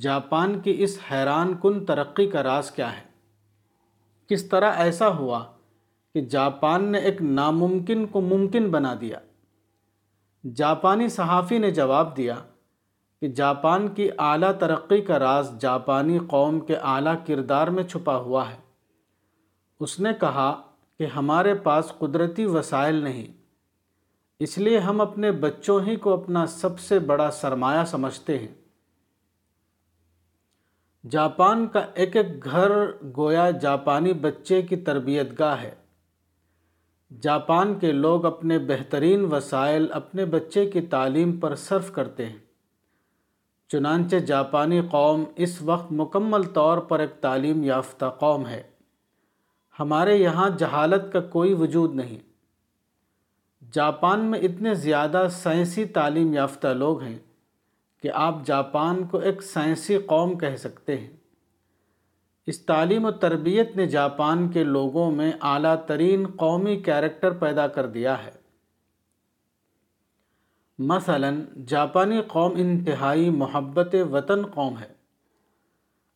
جاپان کی اس حیران کن ترقی کا راز کیا ہے؟ کس طرح ایسا ہوا کہ جاپان نے ایک ناممکن کو ممکن بنا دیا؟ جاپانی صحافی نے جواب دیا کہ جاپان کی اعلیٰ ترقی کا راز جاپانی قوم کے اعلیٰ کردار میں چھپا ہوا ہے۔ اس نے کہا کہ ہمارے پاس قدرتی وسائل نہیں، اس لیے ہم اپنے بچوں ہی کو اپنا سب سے بڑا سرمایہ سمجھتے ہیں۔ جاپان کا ایک ایک گھر گویا جاپانی بچے کی تربیت گاہ ہے۔ جاپان کے لوگ اپنے بہترین وسائل اپنے بچے کی تعلیم پر صرف کرتے ہیں۔ چنانچہ جاپانی قوم اس وقت مکمل طور پر ایک تعلیم یافتہ قوم ہے۔ ہمارے یہاں جہالت کا کوئی وجود نہیں۔ جاپان میں اتنے زیادہ سائنسی تعلیم یافتہ لوگ ہیں کہ آپ جاپان کو ایک سائنسی قوم کہہ سکتے ہیں۔ اس تعلیم و تربیت نے جاپان کے لوگوں میں اعلیٰ ترین قومی کیریکٹر پیدا کر دیا ہے۔ مثلا، جاپانی قوم انتہائی محبت وطن قوم ہے۔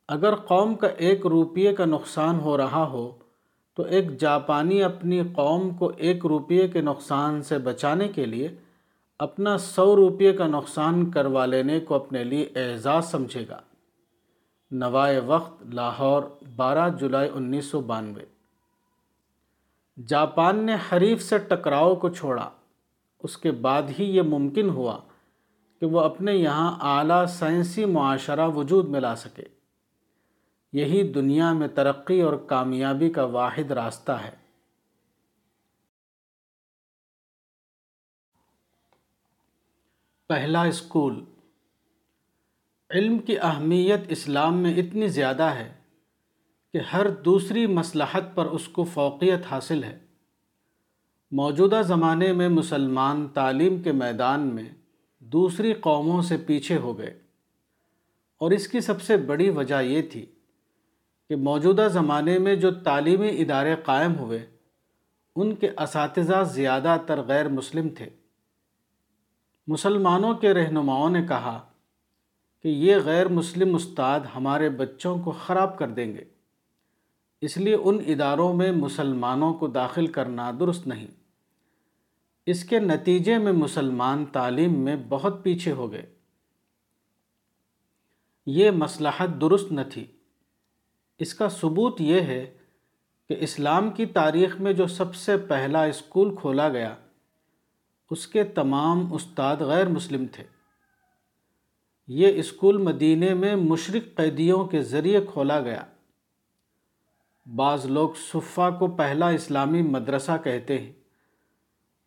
اگر قوم کا ایک روپیے کا نقصان ہو رہا ہو، تو ایک جاپانی اپنی قوم کو ایک روپیے کے نقصان سے بچانے کے لیے اپنا سو روپیے کا نقصان کروا لینے کو اپنے لیے اعزاز سمجھے گا۔ نوائے وقت لاہور بارہ جولائی انیس سو بانوے۔ جاپان نے حریف سے ٹکراؤ کو چھوڑا۔ اس کے بعد ہی یہ ممکن ہوا کہ وہ اپنے یہاں اعلیٰ سائنسی معاشرہ وجود میں لا سکے۔ یہی دنیا میں ترقی اور کامیابی کا واحد راستہ ہے۔ پہلا اسکول علم کی اہمیت اسلام میں اتنی زیادہ ہے کہ ہر دوسری مصلحت پر اس کو فوقیت حاصل ہے۔ موجودہ زمانے میں مسلمان تعلیم کے میدان میں دوسری قوموں سے پیچھے ہو گئے۔ اور اس کی سب سے بڑی وجہ یہ تھی کہ موجودہ زمانے میں جو تعلیمی ادارے قائم ہوئے، ان کے اساتذہ زیادہ تر غیر مسلم تھے۔ مسلمانوں کے رہنماؤں نے کہا کہ یہ غیر مسلم استاد ہمارے بچوں کو خراب کر دیں گے۔ اس لیے ان اداروں میں مسلمانوں کو داخل کرنا درست نہیں۔ اس کے نتیجے میں مسلمان تعلیم میں بہت پیچھے ہو گئے۔ یہ مصلحت درست نہ تھی۔ اس کا ثبوت یہ ہے کہ اسلام کی تاریخ میں جو سب سے پہلا اسکول کھولا گیا، اس کے تمام استاد غیر مسلم تھے۔ یہ اسکول مدینہ میں مشرق قیدیوں کے ذریعے کھولا گیا۔ بعض لوگ صفہ کو پہلا اسلامی مدرسہ کہتے ہیں،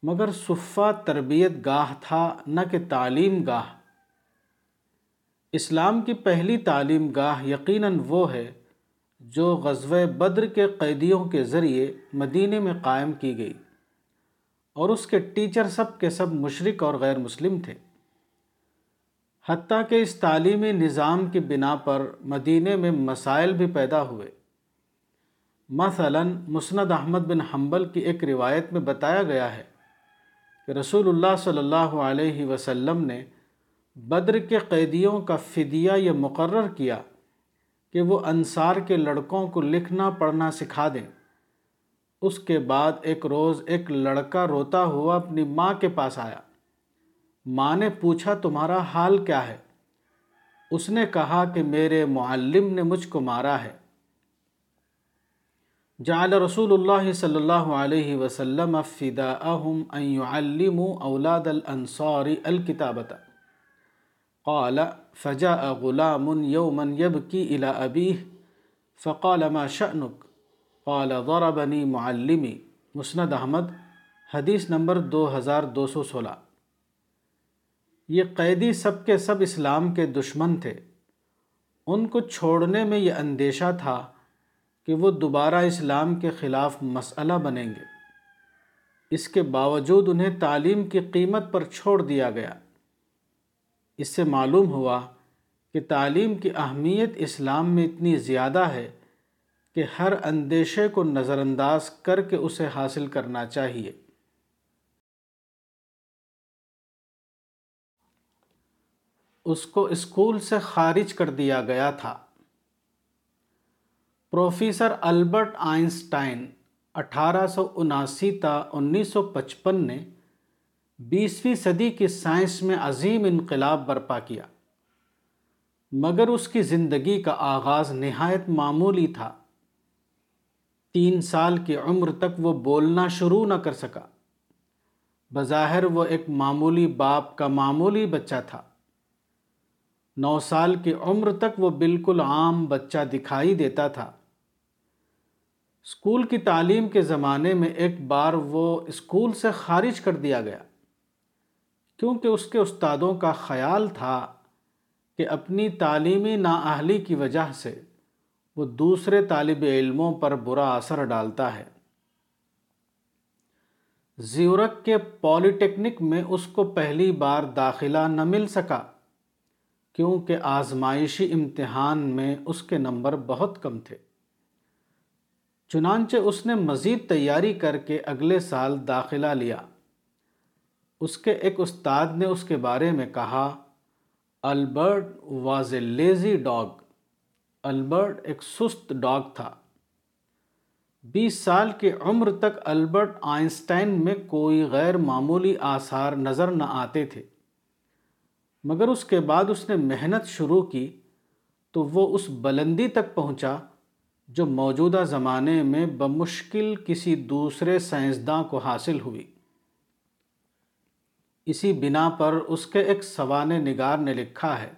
مگر صفہ تربیت گاہ تھا، نہ کہ تعلیم گاہ۔ اسلام کی پہلی تعلیم گاہ یقیناً وہ ہے جو غزوہ بدر کے قیدیوں کے ذریعے مدینہ میں قائم کی گئی، اور اس کے ٹیچر سب کے سب مشرق اور غیر مسلم تھے۔ حتیٰ کہ اس تعلیمی نظام کی بنا پر مدینہ میں مسائل بھی پیدا ہوئے۔ مثلا مسند احمد بن حنبل کی ایک روایت میں بتایا گیا ہے کہ رسول اللہ صلی اللہ علیہ وسلم نے بدر کے قیدیوں کا فدیہ یہ مقرر کیا کہ وہ انصار کے لڑکوں کو لکھنا پڑھنا سکھا دیں۔ اس کے بعد ایک روز ایک لڑکا روتا ہوا اپنی ماں کے پاس آیا۔ ماں نے پوچھا تمہارا حال کیا ہے؟ اس نے کہا کہ میرے معلم نے مجھ کو مارا ہے۔ جعل رسول اللہ صلی اللہ علیہ وسلم فداءہم ان يعلموا اولاد الانصار الكتابت قال، فجاء غلام يوما يبكي الى ابيه فقال، ما شأنك قال ضربني معلمي مسند احمد، حدیث نمبر دو ہزار دو سو سولہ۔ یہ قیدی سب کے سب اسلام کے دشمن تھے۔ ان کو چھوڑنے میں یہ اندیشہ تھا کہ وہ دوبارہ اسلام کے خلاف مسئلہ بنیں گے۔ اس کے باوجود انہیں تعلیم کی قیمت پر چھوڑ دیا گیا۔ اس سے معلوم ہوا کہ تعلیم کی اہمیت اسلام میں اتنی زیادہ ہے کہ ہر اندیشے کو نظر انداز کر کے اسے حاصل کرنا چاہیے۔ اس کو اسکول سے خارج کر دیا گیا تھا۔ پروفیسر البرٹ آئنسٹائن اٹھارہ سو اناسی تا انیس سو پچپن نے بیسویں صدی کی سائنس میں عظیم انقلاب برپا کیا۔ مگر اس کی زندگی کا آغاز نہایت معمولی تھا۔ تین سال کی عمر تک وہ بولنا شروع نہ کر سکا۔ بظاہر وہ ایک معمولی باپ کا معمولی بچہ تھا۔ نو سال کی عمر تک وہ بالکل عام بچہ دکھائی دیتا تھا۔ اسکول کی تعلیم کے زمانے میں ایک بار وہ اسکول سے خارج کر دیا گیا۔ کیونکہ اس کے استادوں کا خیال تھا کہ اپنی تعلیمی نااہلی کی وجہ سے وہ دوسرے طالب علموں پر برا اثر ڈالتا ہے۔ زیورک کے پولی ٹیکنک میں اس کو پہلی بار داخلہ نہ مل سکا۔ کیونکہ آزمائشی امتحان میں اس کے نمبر بہت کم تھے۔ چنانچہ اس نے مزید تیاری کر کے اگلے سال داخلہ لیا۔ اس کے ایک استاد نے اس کے بارے میں کہا، Albert was a lazy dog. Albert ایک سست ڈاگ تھا۔ بیس سال کی عمر تک البرٹ آئنسٹائن میں کوئی غیر معمولی آثار نظر نہ آتے تھے۔ مگر اس کے بعد اس نے محنت شروع کی تو وہ اس بلندی تک پہنچا جو موجودہ زمانے میں بمشکل کسی دوسرے سائنسداں کو حاصل ہوئی۔ اسی بنا پر اس کے ایک سوان نگار نے لکھا ہے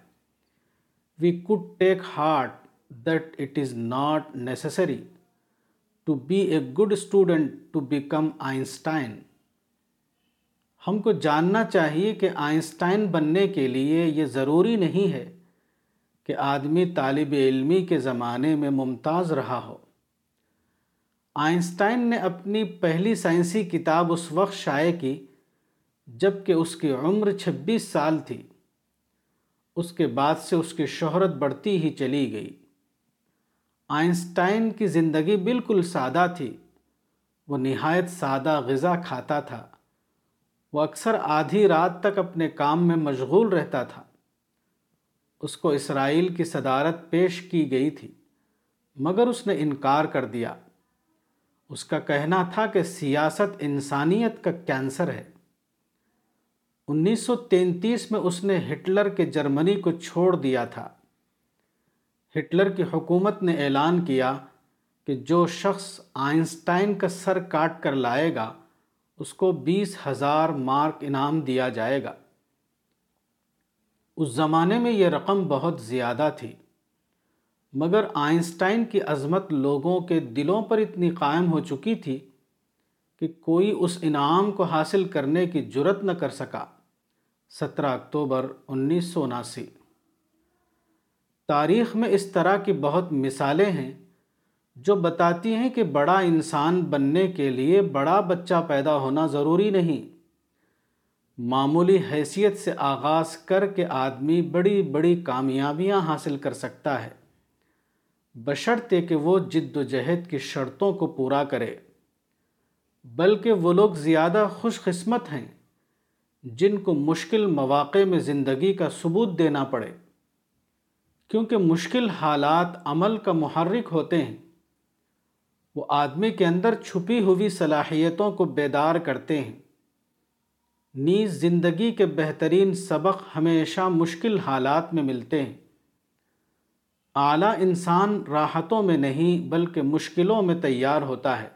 we could take heart that it is not necessary to be a good student to become Einstein ہم کو جاننا چاہیے کہ آئنسٹائن بننے کے لیے یہ ضروری نہیں ہے کہ آدمی طالب علمی کے زمانے میں ممتاز رہا ہو۔ آئنسٹائن نے اپنی پہلی سائنسی کتاب اس وقت شائع کی جبکہ اس کی عمر چھبیس سال تھی۔ اس کے بعد سے اس کی شہرت بڑھتی ہی چلی گئی۔ آئنسٹائن کی زندگی بالکل سادہ تھی، وہ نہایت سادہ غذا کھاتا تھا۔ وہ اکثر آدھی رات تک اپنے کام میں مشغول رہتا تھا۔ اس کو اسرائیل کی صدارت پیش کی گئی تھی، مگر اس نے انکار کر دیا۔ اس کا کہنا تھا کہ سیاست انسانیت کا کینسر ہے۔ انیس سو تینتیس میں اس نے ہٹلر کے جرمنی کو چھوڑ دیا تھا۔ ہٹلر کی حکومت نے اعلان کیا کہ جو شخص آئنسٹائن کا سر کاٹ کر لائے گا اس کو بیس ہزار مارک انعام دیا جائے گا۔ اس زمانے میں یہ رقم بہت زیادہ تھی، مگر آئنسٹائن کی عظمت لوگوں کے دلوں پر اتنی قائم ہو چکی تھی کہ کوئی اس انعام کو حاصل کرنے کی جرت نہ کر سکا۔ سترہ اکتوبر انیس سو اناسی۔ تاریخ میں اس طرح کی بہت مثالیں ہیں جو بتاتی ہیں کہ بڑا انسان بننے کے لیے بڑا بچہ پیدا ہونا ضروری نہیں۔ معمولی حیثیت سے آغاز کر کے آدمی بڑی بڑی کامیابیاں حاصل کر سکتا ہے۔ بشرطے کہ وہ جد و جہد کی شرطوں کو پورا کرے۔ بلکہ وہ لوگ زیادہ خوش قسمت ہیں، جن کو مشکل مواقع میں زندگی کا ثبوت دینا پڑے۔ کیونکہ مشکل حالات عمل کا محرک ہوتے ہیں۔ وہ آدمی کے اندر چھپی ہوئی صلاحیتوں کو بیدار کرتے ہیں۔ نیز زندگی کے بہترین سبق ہمیشہ مشکل حالات میں ملتے ہیں۔ اعلیٰ انسان راحتوں میں نہیں بلکہ مشکلوں میں تیار ہوتا ہے۔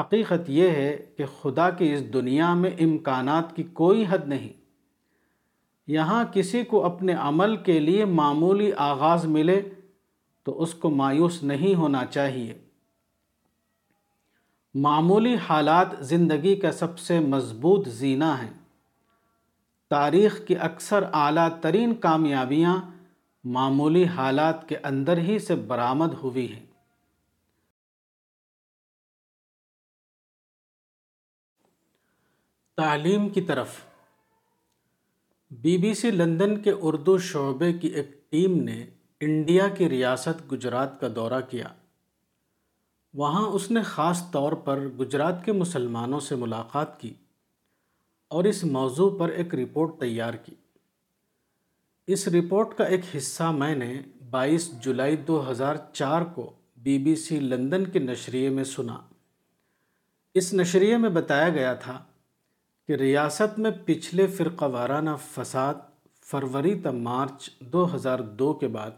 حقیقت یہ ہے کہ خدا کی اس دنیا میں امکانات کی کوئی حد نہیں۔ یہاں کسی کو اپنے عمل کے لیے معمولی آغاز ملے تو اس کو مایوس نہیں ہونا چاہیے۔ معمولی حالات زندگی کا سب سے مضبوط زینہ ہیں۔ تاریخ کی اکثر اعلیٰ ترین کامیابیاں معمولی حالات کے اندر ہی سے برآمد ہوئی ہیں۔ تعلیم کی طرف۔ بی بی سی لندن کے اردو شعبے کی ایک ٹیم نے انڈیا کی ریاست گجرات کا دورہ کیا۔ وہاں اس نے خاص طور پر گجرات کے مسلمانوں سے ملاقات کی اور اس موضوع پر ایک رپورٹ تیار کی۔ اس رپورٹ کا ایک حصہ میں نے بائیس جولائی دو ہزار چار کو بی بی سی لندن کے نشریے میں سنا۔ اس نشریے میں بتایا گیا تھا کہ ریاست میں پچھلے فرقہ وارانہ فساد فروری تا مارچ دو ہزار دو کے بعد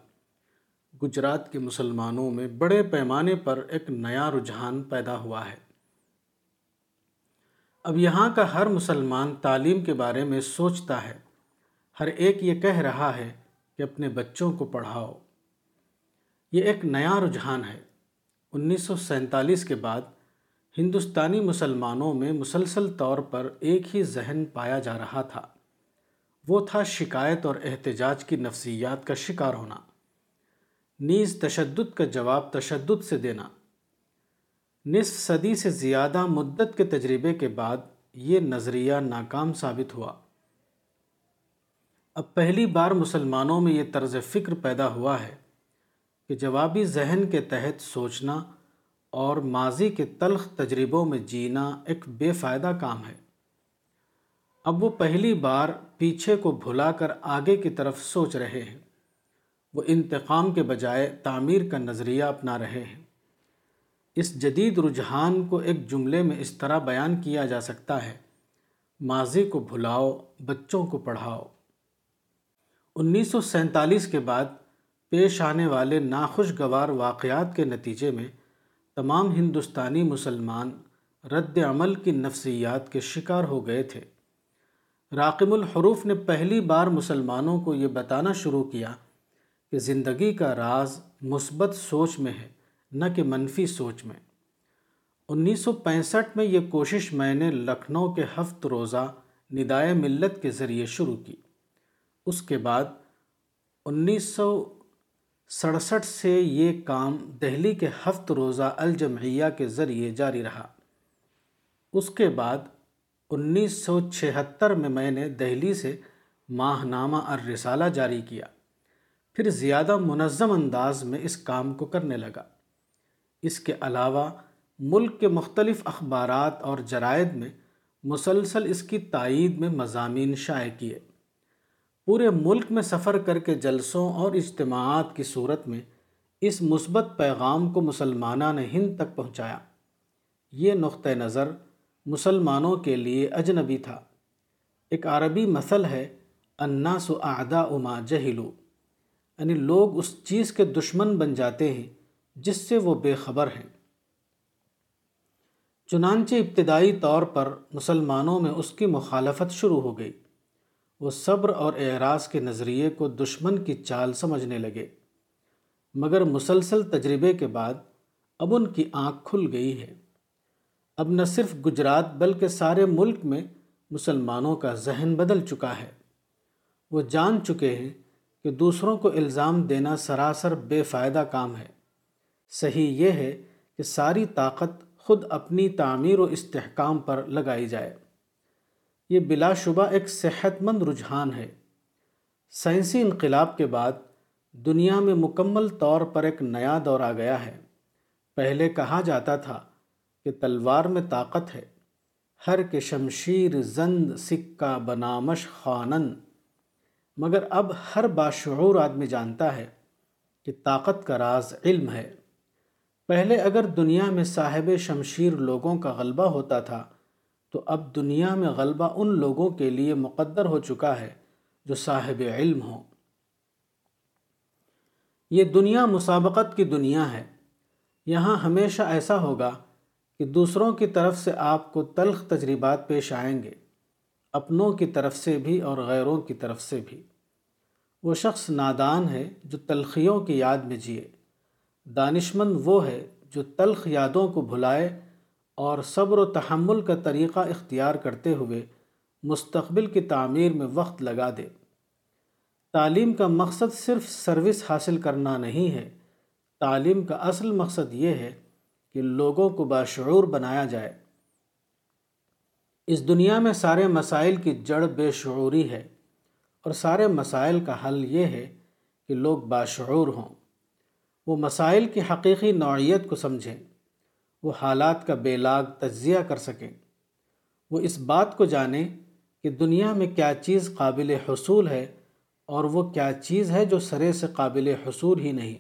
گجرات کے مسلمانوں میں بڑے پیمانے پر ایک نیا رجحان پیدا ہوا ہے۔ اب یہاں کا ہر مسلمان تعلیم کے بارے میں سوچتا ہے۔ ہر ایک یہ کہہ رہا ہے کہ اپنے بچوں کو پڑھاؤ۔ یہ ایک نیا رجحان ہے۔ انیس سو سینتالیس کے بعد ہندوستانی مسلمانوں میں مسلسل طور پر ایک ہی ذہن پایا جا رہا تھا۔ وہ تھا شکایت اور احتجاج کی نفسیات کا شکار ہونا۔ نیز تشدد کا جواب تشدد سے دینا۔ نصف صدی سے زیادہ مدت کے تجربے کے بعد یہ نظریہ ناکام ثابت ہوا۔ اب پہلی بار مسلمانوں میں یہ طرز فکر پیدا ہوا ہے کہ جوابی ذہن کے تحت سوچنا اور ماضی کے تلخ تجربوں میں جینا ایک بے فائدہ کام ہے۔ اب وہ پہلی بار پیچھے کو بھلا کر آگے کی طرف سوچ رہے ہیں۔ وہ انتقام کے بجائے تعمیر کا نظریہ اپنا رہے ہیں۔ اس جدید رجحان کو ایک جملے میں اس طرح بیان کیا جا سکتا ہے، ماضی کو بھلاؤ، بچوں کو پڑھاؤ۔ انیس سو سینتالیس کے بعد پیش آنے والے ناخوشگوار واقعات کے نتیجے میں تمام ہندوستانی مسلمان رد عمل کی نفسیات کے شکار ہو گئے تھے۔ راقم الحروف نے پہلی بار مسلمانوں کو یہ بتانا شروع کیا کہ زندگی کا راز مثبت سوچ میں ہے، نہ کہ منفی سوچ میں۔ انیس سو پینسٹھ میں یہ کوشش میں نے لکھنؤ کے ہفت روزہ ندائے ملت کے ذریعے شروع کی۔ اس کے بعد انیس سو سڑسٹھ سے یہ کام دہلی کے ہفت روزہ الجمعیہ کے ذریعے جاری رہا۔ اس کے بعد انیس سو چھہتر میں میں نے دہلی سے ماہ نامہ الرسالہ جاری کیا۔ پھر زیادہ منظم انداز میں اس کام کو کرنے لگا۔ اس کے علاوہ، ملک کے مختلف اخبارات اور جرائد میں مسلسل اس کی تائید میں مضامین شائع کیے۔ پورے ملک میں سفر کر کے جلسوں اور اجتماعات کی صورت میں اس مثبت پیغام کو مسلمانہ نے ہند تک پہنچایا۔ یہ نقطہ نظر مسلمانوں کے لیے اجنبی تھا۔ ایک عربی مثل ہے، الناس اعداء ما جہلو یعنی لوگ اس چیز کے دشمن بن جاتے ہیں جس سے وہ بے خبر ہیں۔ چنانچہ ابتدائی طور پر مسلمانوں میں اس کی مخالفت شروع ہو گئی۔ وہ صبر اور اعراض کے نظریے کو دشمن کی چال سمجھنے لگے۔ مگر مسلسل تجربے کے بعد اب ان کی آنکھ کھل گئی ہے۔ اب نہ صرف گجرات بلکہ سارے ملک میں مسلمانوں کا ذہن بدل چکا ہے۔ وہ جان چکے ہیں کہ دوسروں کو الزام دینا سراسر بے فائدہ کام ہے۔ صحیح یہ ہے کہ ساری طاقت خود اپنی تعمیر و استحکام پر لگائی جائے۔ یہ بلا شبہ ایک صحت مند رجحان ہے۔ سائنسی انقلاب کے بعد دنیا میں مکمل طور پر ایک نیا دور آ گیا ہے۔ پہلے کہا جاتا تھا کہ تلوار میں طاقت ہے۔ ہر کے شمشیر زند سکہ بنامش خانن۔ مگر اب ہر باشعور آدمی جانتا ہے کہ طاقت کا راز علم ہے۔ پہلے اگر دنیا میں صاحب شمشیر لوگوں کا غلبہ ہوتا تھا، تو اب دنیا میں غلبہ ان لوگوں کے لیے مقدر ہو چکا ہے جو صاحب علم ہوں۔ یہ دنیا مسابقت کی دنیا ہے۔ یہاں ہمیشہ ایسا ہوگا کہ دوسروں کی طرف سے آپ کو تلخ تجربات پیش آئیں گے۔ اپنوں کی طرف سے بھی اور غیروں کی طرف سے بھی۔ وہ شخص نادان ہے جو تلخیوں کی یاد میں جیے۔ دانشمند وہ ہے جو تلخ یادوں کو بھلائے اور صبر و تحمل کا طریقہ اختیار کرتے ہوئے مستقبل کی تعمیر میں وقت لگا دے۔ تعلیم کا مقصد صرف سروس حاصل کرنا نہیں ہے، تعلیم کا اصل مقصد یہ ہے کہ لوگوں کو باشعور بنایا جائے۔ اس دنیا میں سارے مسائل کی جڑ بے شعوری ہے اور سارے مسائل کا حل یہ ہے کہ لوگ باشعور ہوں۔ وہ مسائل کی حقیقی نوعیت کو سمجھیں، وہ حالات کا بے لاگ تجزیہ کر سکیں۔ وہ اس بات کو جانیں کہ دنیا میں کیا چیز قابل حصول ہے اور وہ کیا چیز ہے جو سرے سے قابل حصول ہی نہیں۔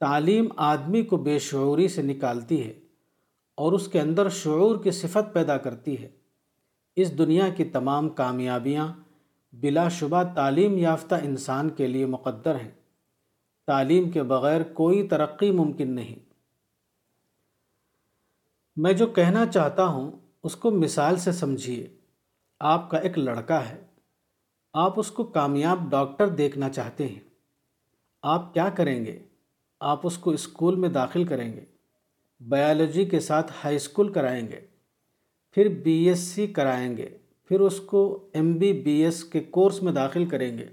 تعلیم آدمی کو بے شعوری سے نکالتی ہے۔ اور اس کے اندر شعور کی صفت پیدا کرتی ہے۔ اس دنیا کی تمام کامیابیاں بلا شبہ تعلیم یافتہ انسان کے لیے مقدر ہیں۔ تعلیم کے بغیر کوئی ترقی ممکن نہیں۔ میں جو کہنا چاہتا ہوں، اس کو مثال سے سمجھیے۔ آپ کا ایک لڑکا ہے۔ آپ اس کو کامیاب ڈاکٹر دیکھنا چاہتے ہیں۔ آپ کیا کریں گے؟ آپ اس کو اسکول میں داخل کریں گے۔ بایولوجی کے ساتھ ہائی اسکول کرائیں گے، پھر بی ایس سی کرائیں گے، پھر اس کو ایم بی بی ایس کے کورس میں داخل کریں گے۔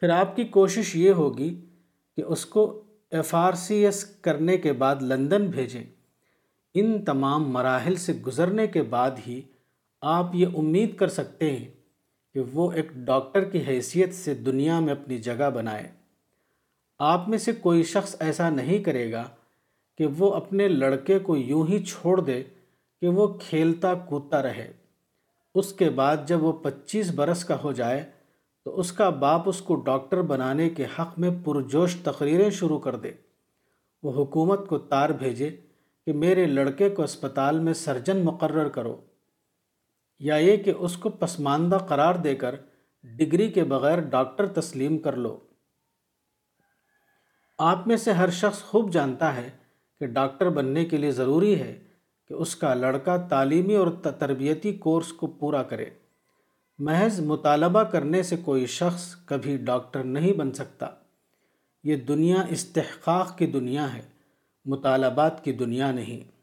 پھر آپ کی کوشش یہ ہوگی کہ اس کو ایف آر سی ایس کرنے کے بعد لندن بھیجیں۔ ان تمام مراحل سے گزرنے کے بعد ہی آپ یہ امید کر سکتے ہیں کہ وہ ایک ڈاکٹر کی حیثیت سے دنیا میں اپنی جگہ بنائے۔ آپ میں سے کوئی شخص ایسا نہیں کرے گا کہ وہ اپنے لڑکے کو یوں ہی چھوڑ دے کہ وہ کھیلتا کودتا رہے۔ اس کے بعد جب وہ پچیس برس کا ہو جائے تو اس کا باپ اس کو ڈاکٹر بنانے کے حق میں پرجوش تقریریں شروع کر دے۔ وہ حکومت کو تار بھیجے کہ میرے لڑکے کو اسپتال میں سرجن مقرر کرو، یا یہ کہ اس کو پسماندہ قرار دے کر ڈگری کے بغیر ڈاکٹر تسلیم کر لو۔ آپ میں سے ہر شخص خوب جانتا ہے کہ ڈاکٹر بننے کے لیے ضروری ہے کہ اس کا لڑکا تعلیمی اور تربیتی کورس کو پورا کرے۔ محض مطالبہ کرنے سے کوئی شخص کبھی ڈاکٹر نہیں بن سکتا۔ یہ دنیا استحقاق کی دنیا ہے، مطالبات کی دنیا نہیں۔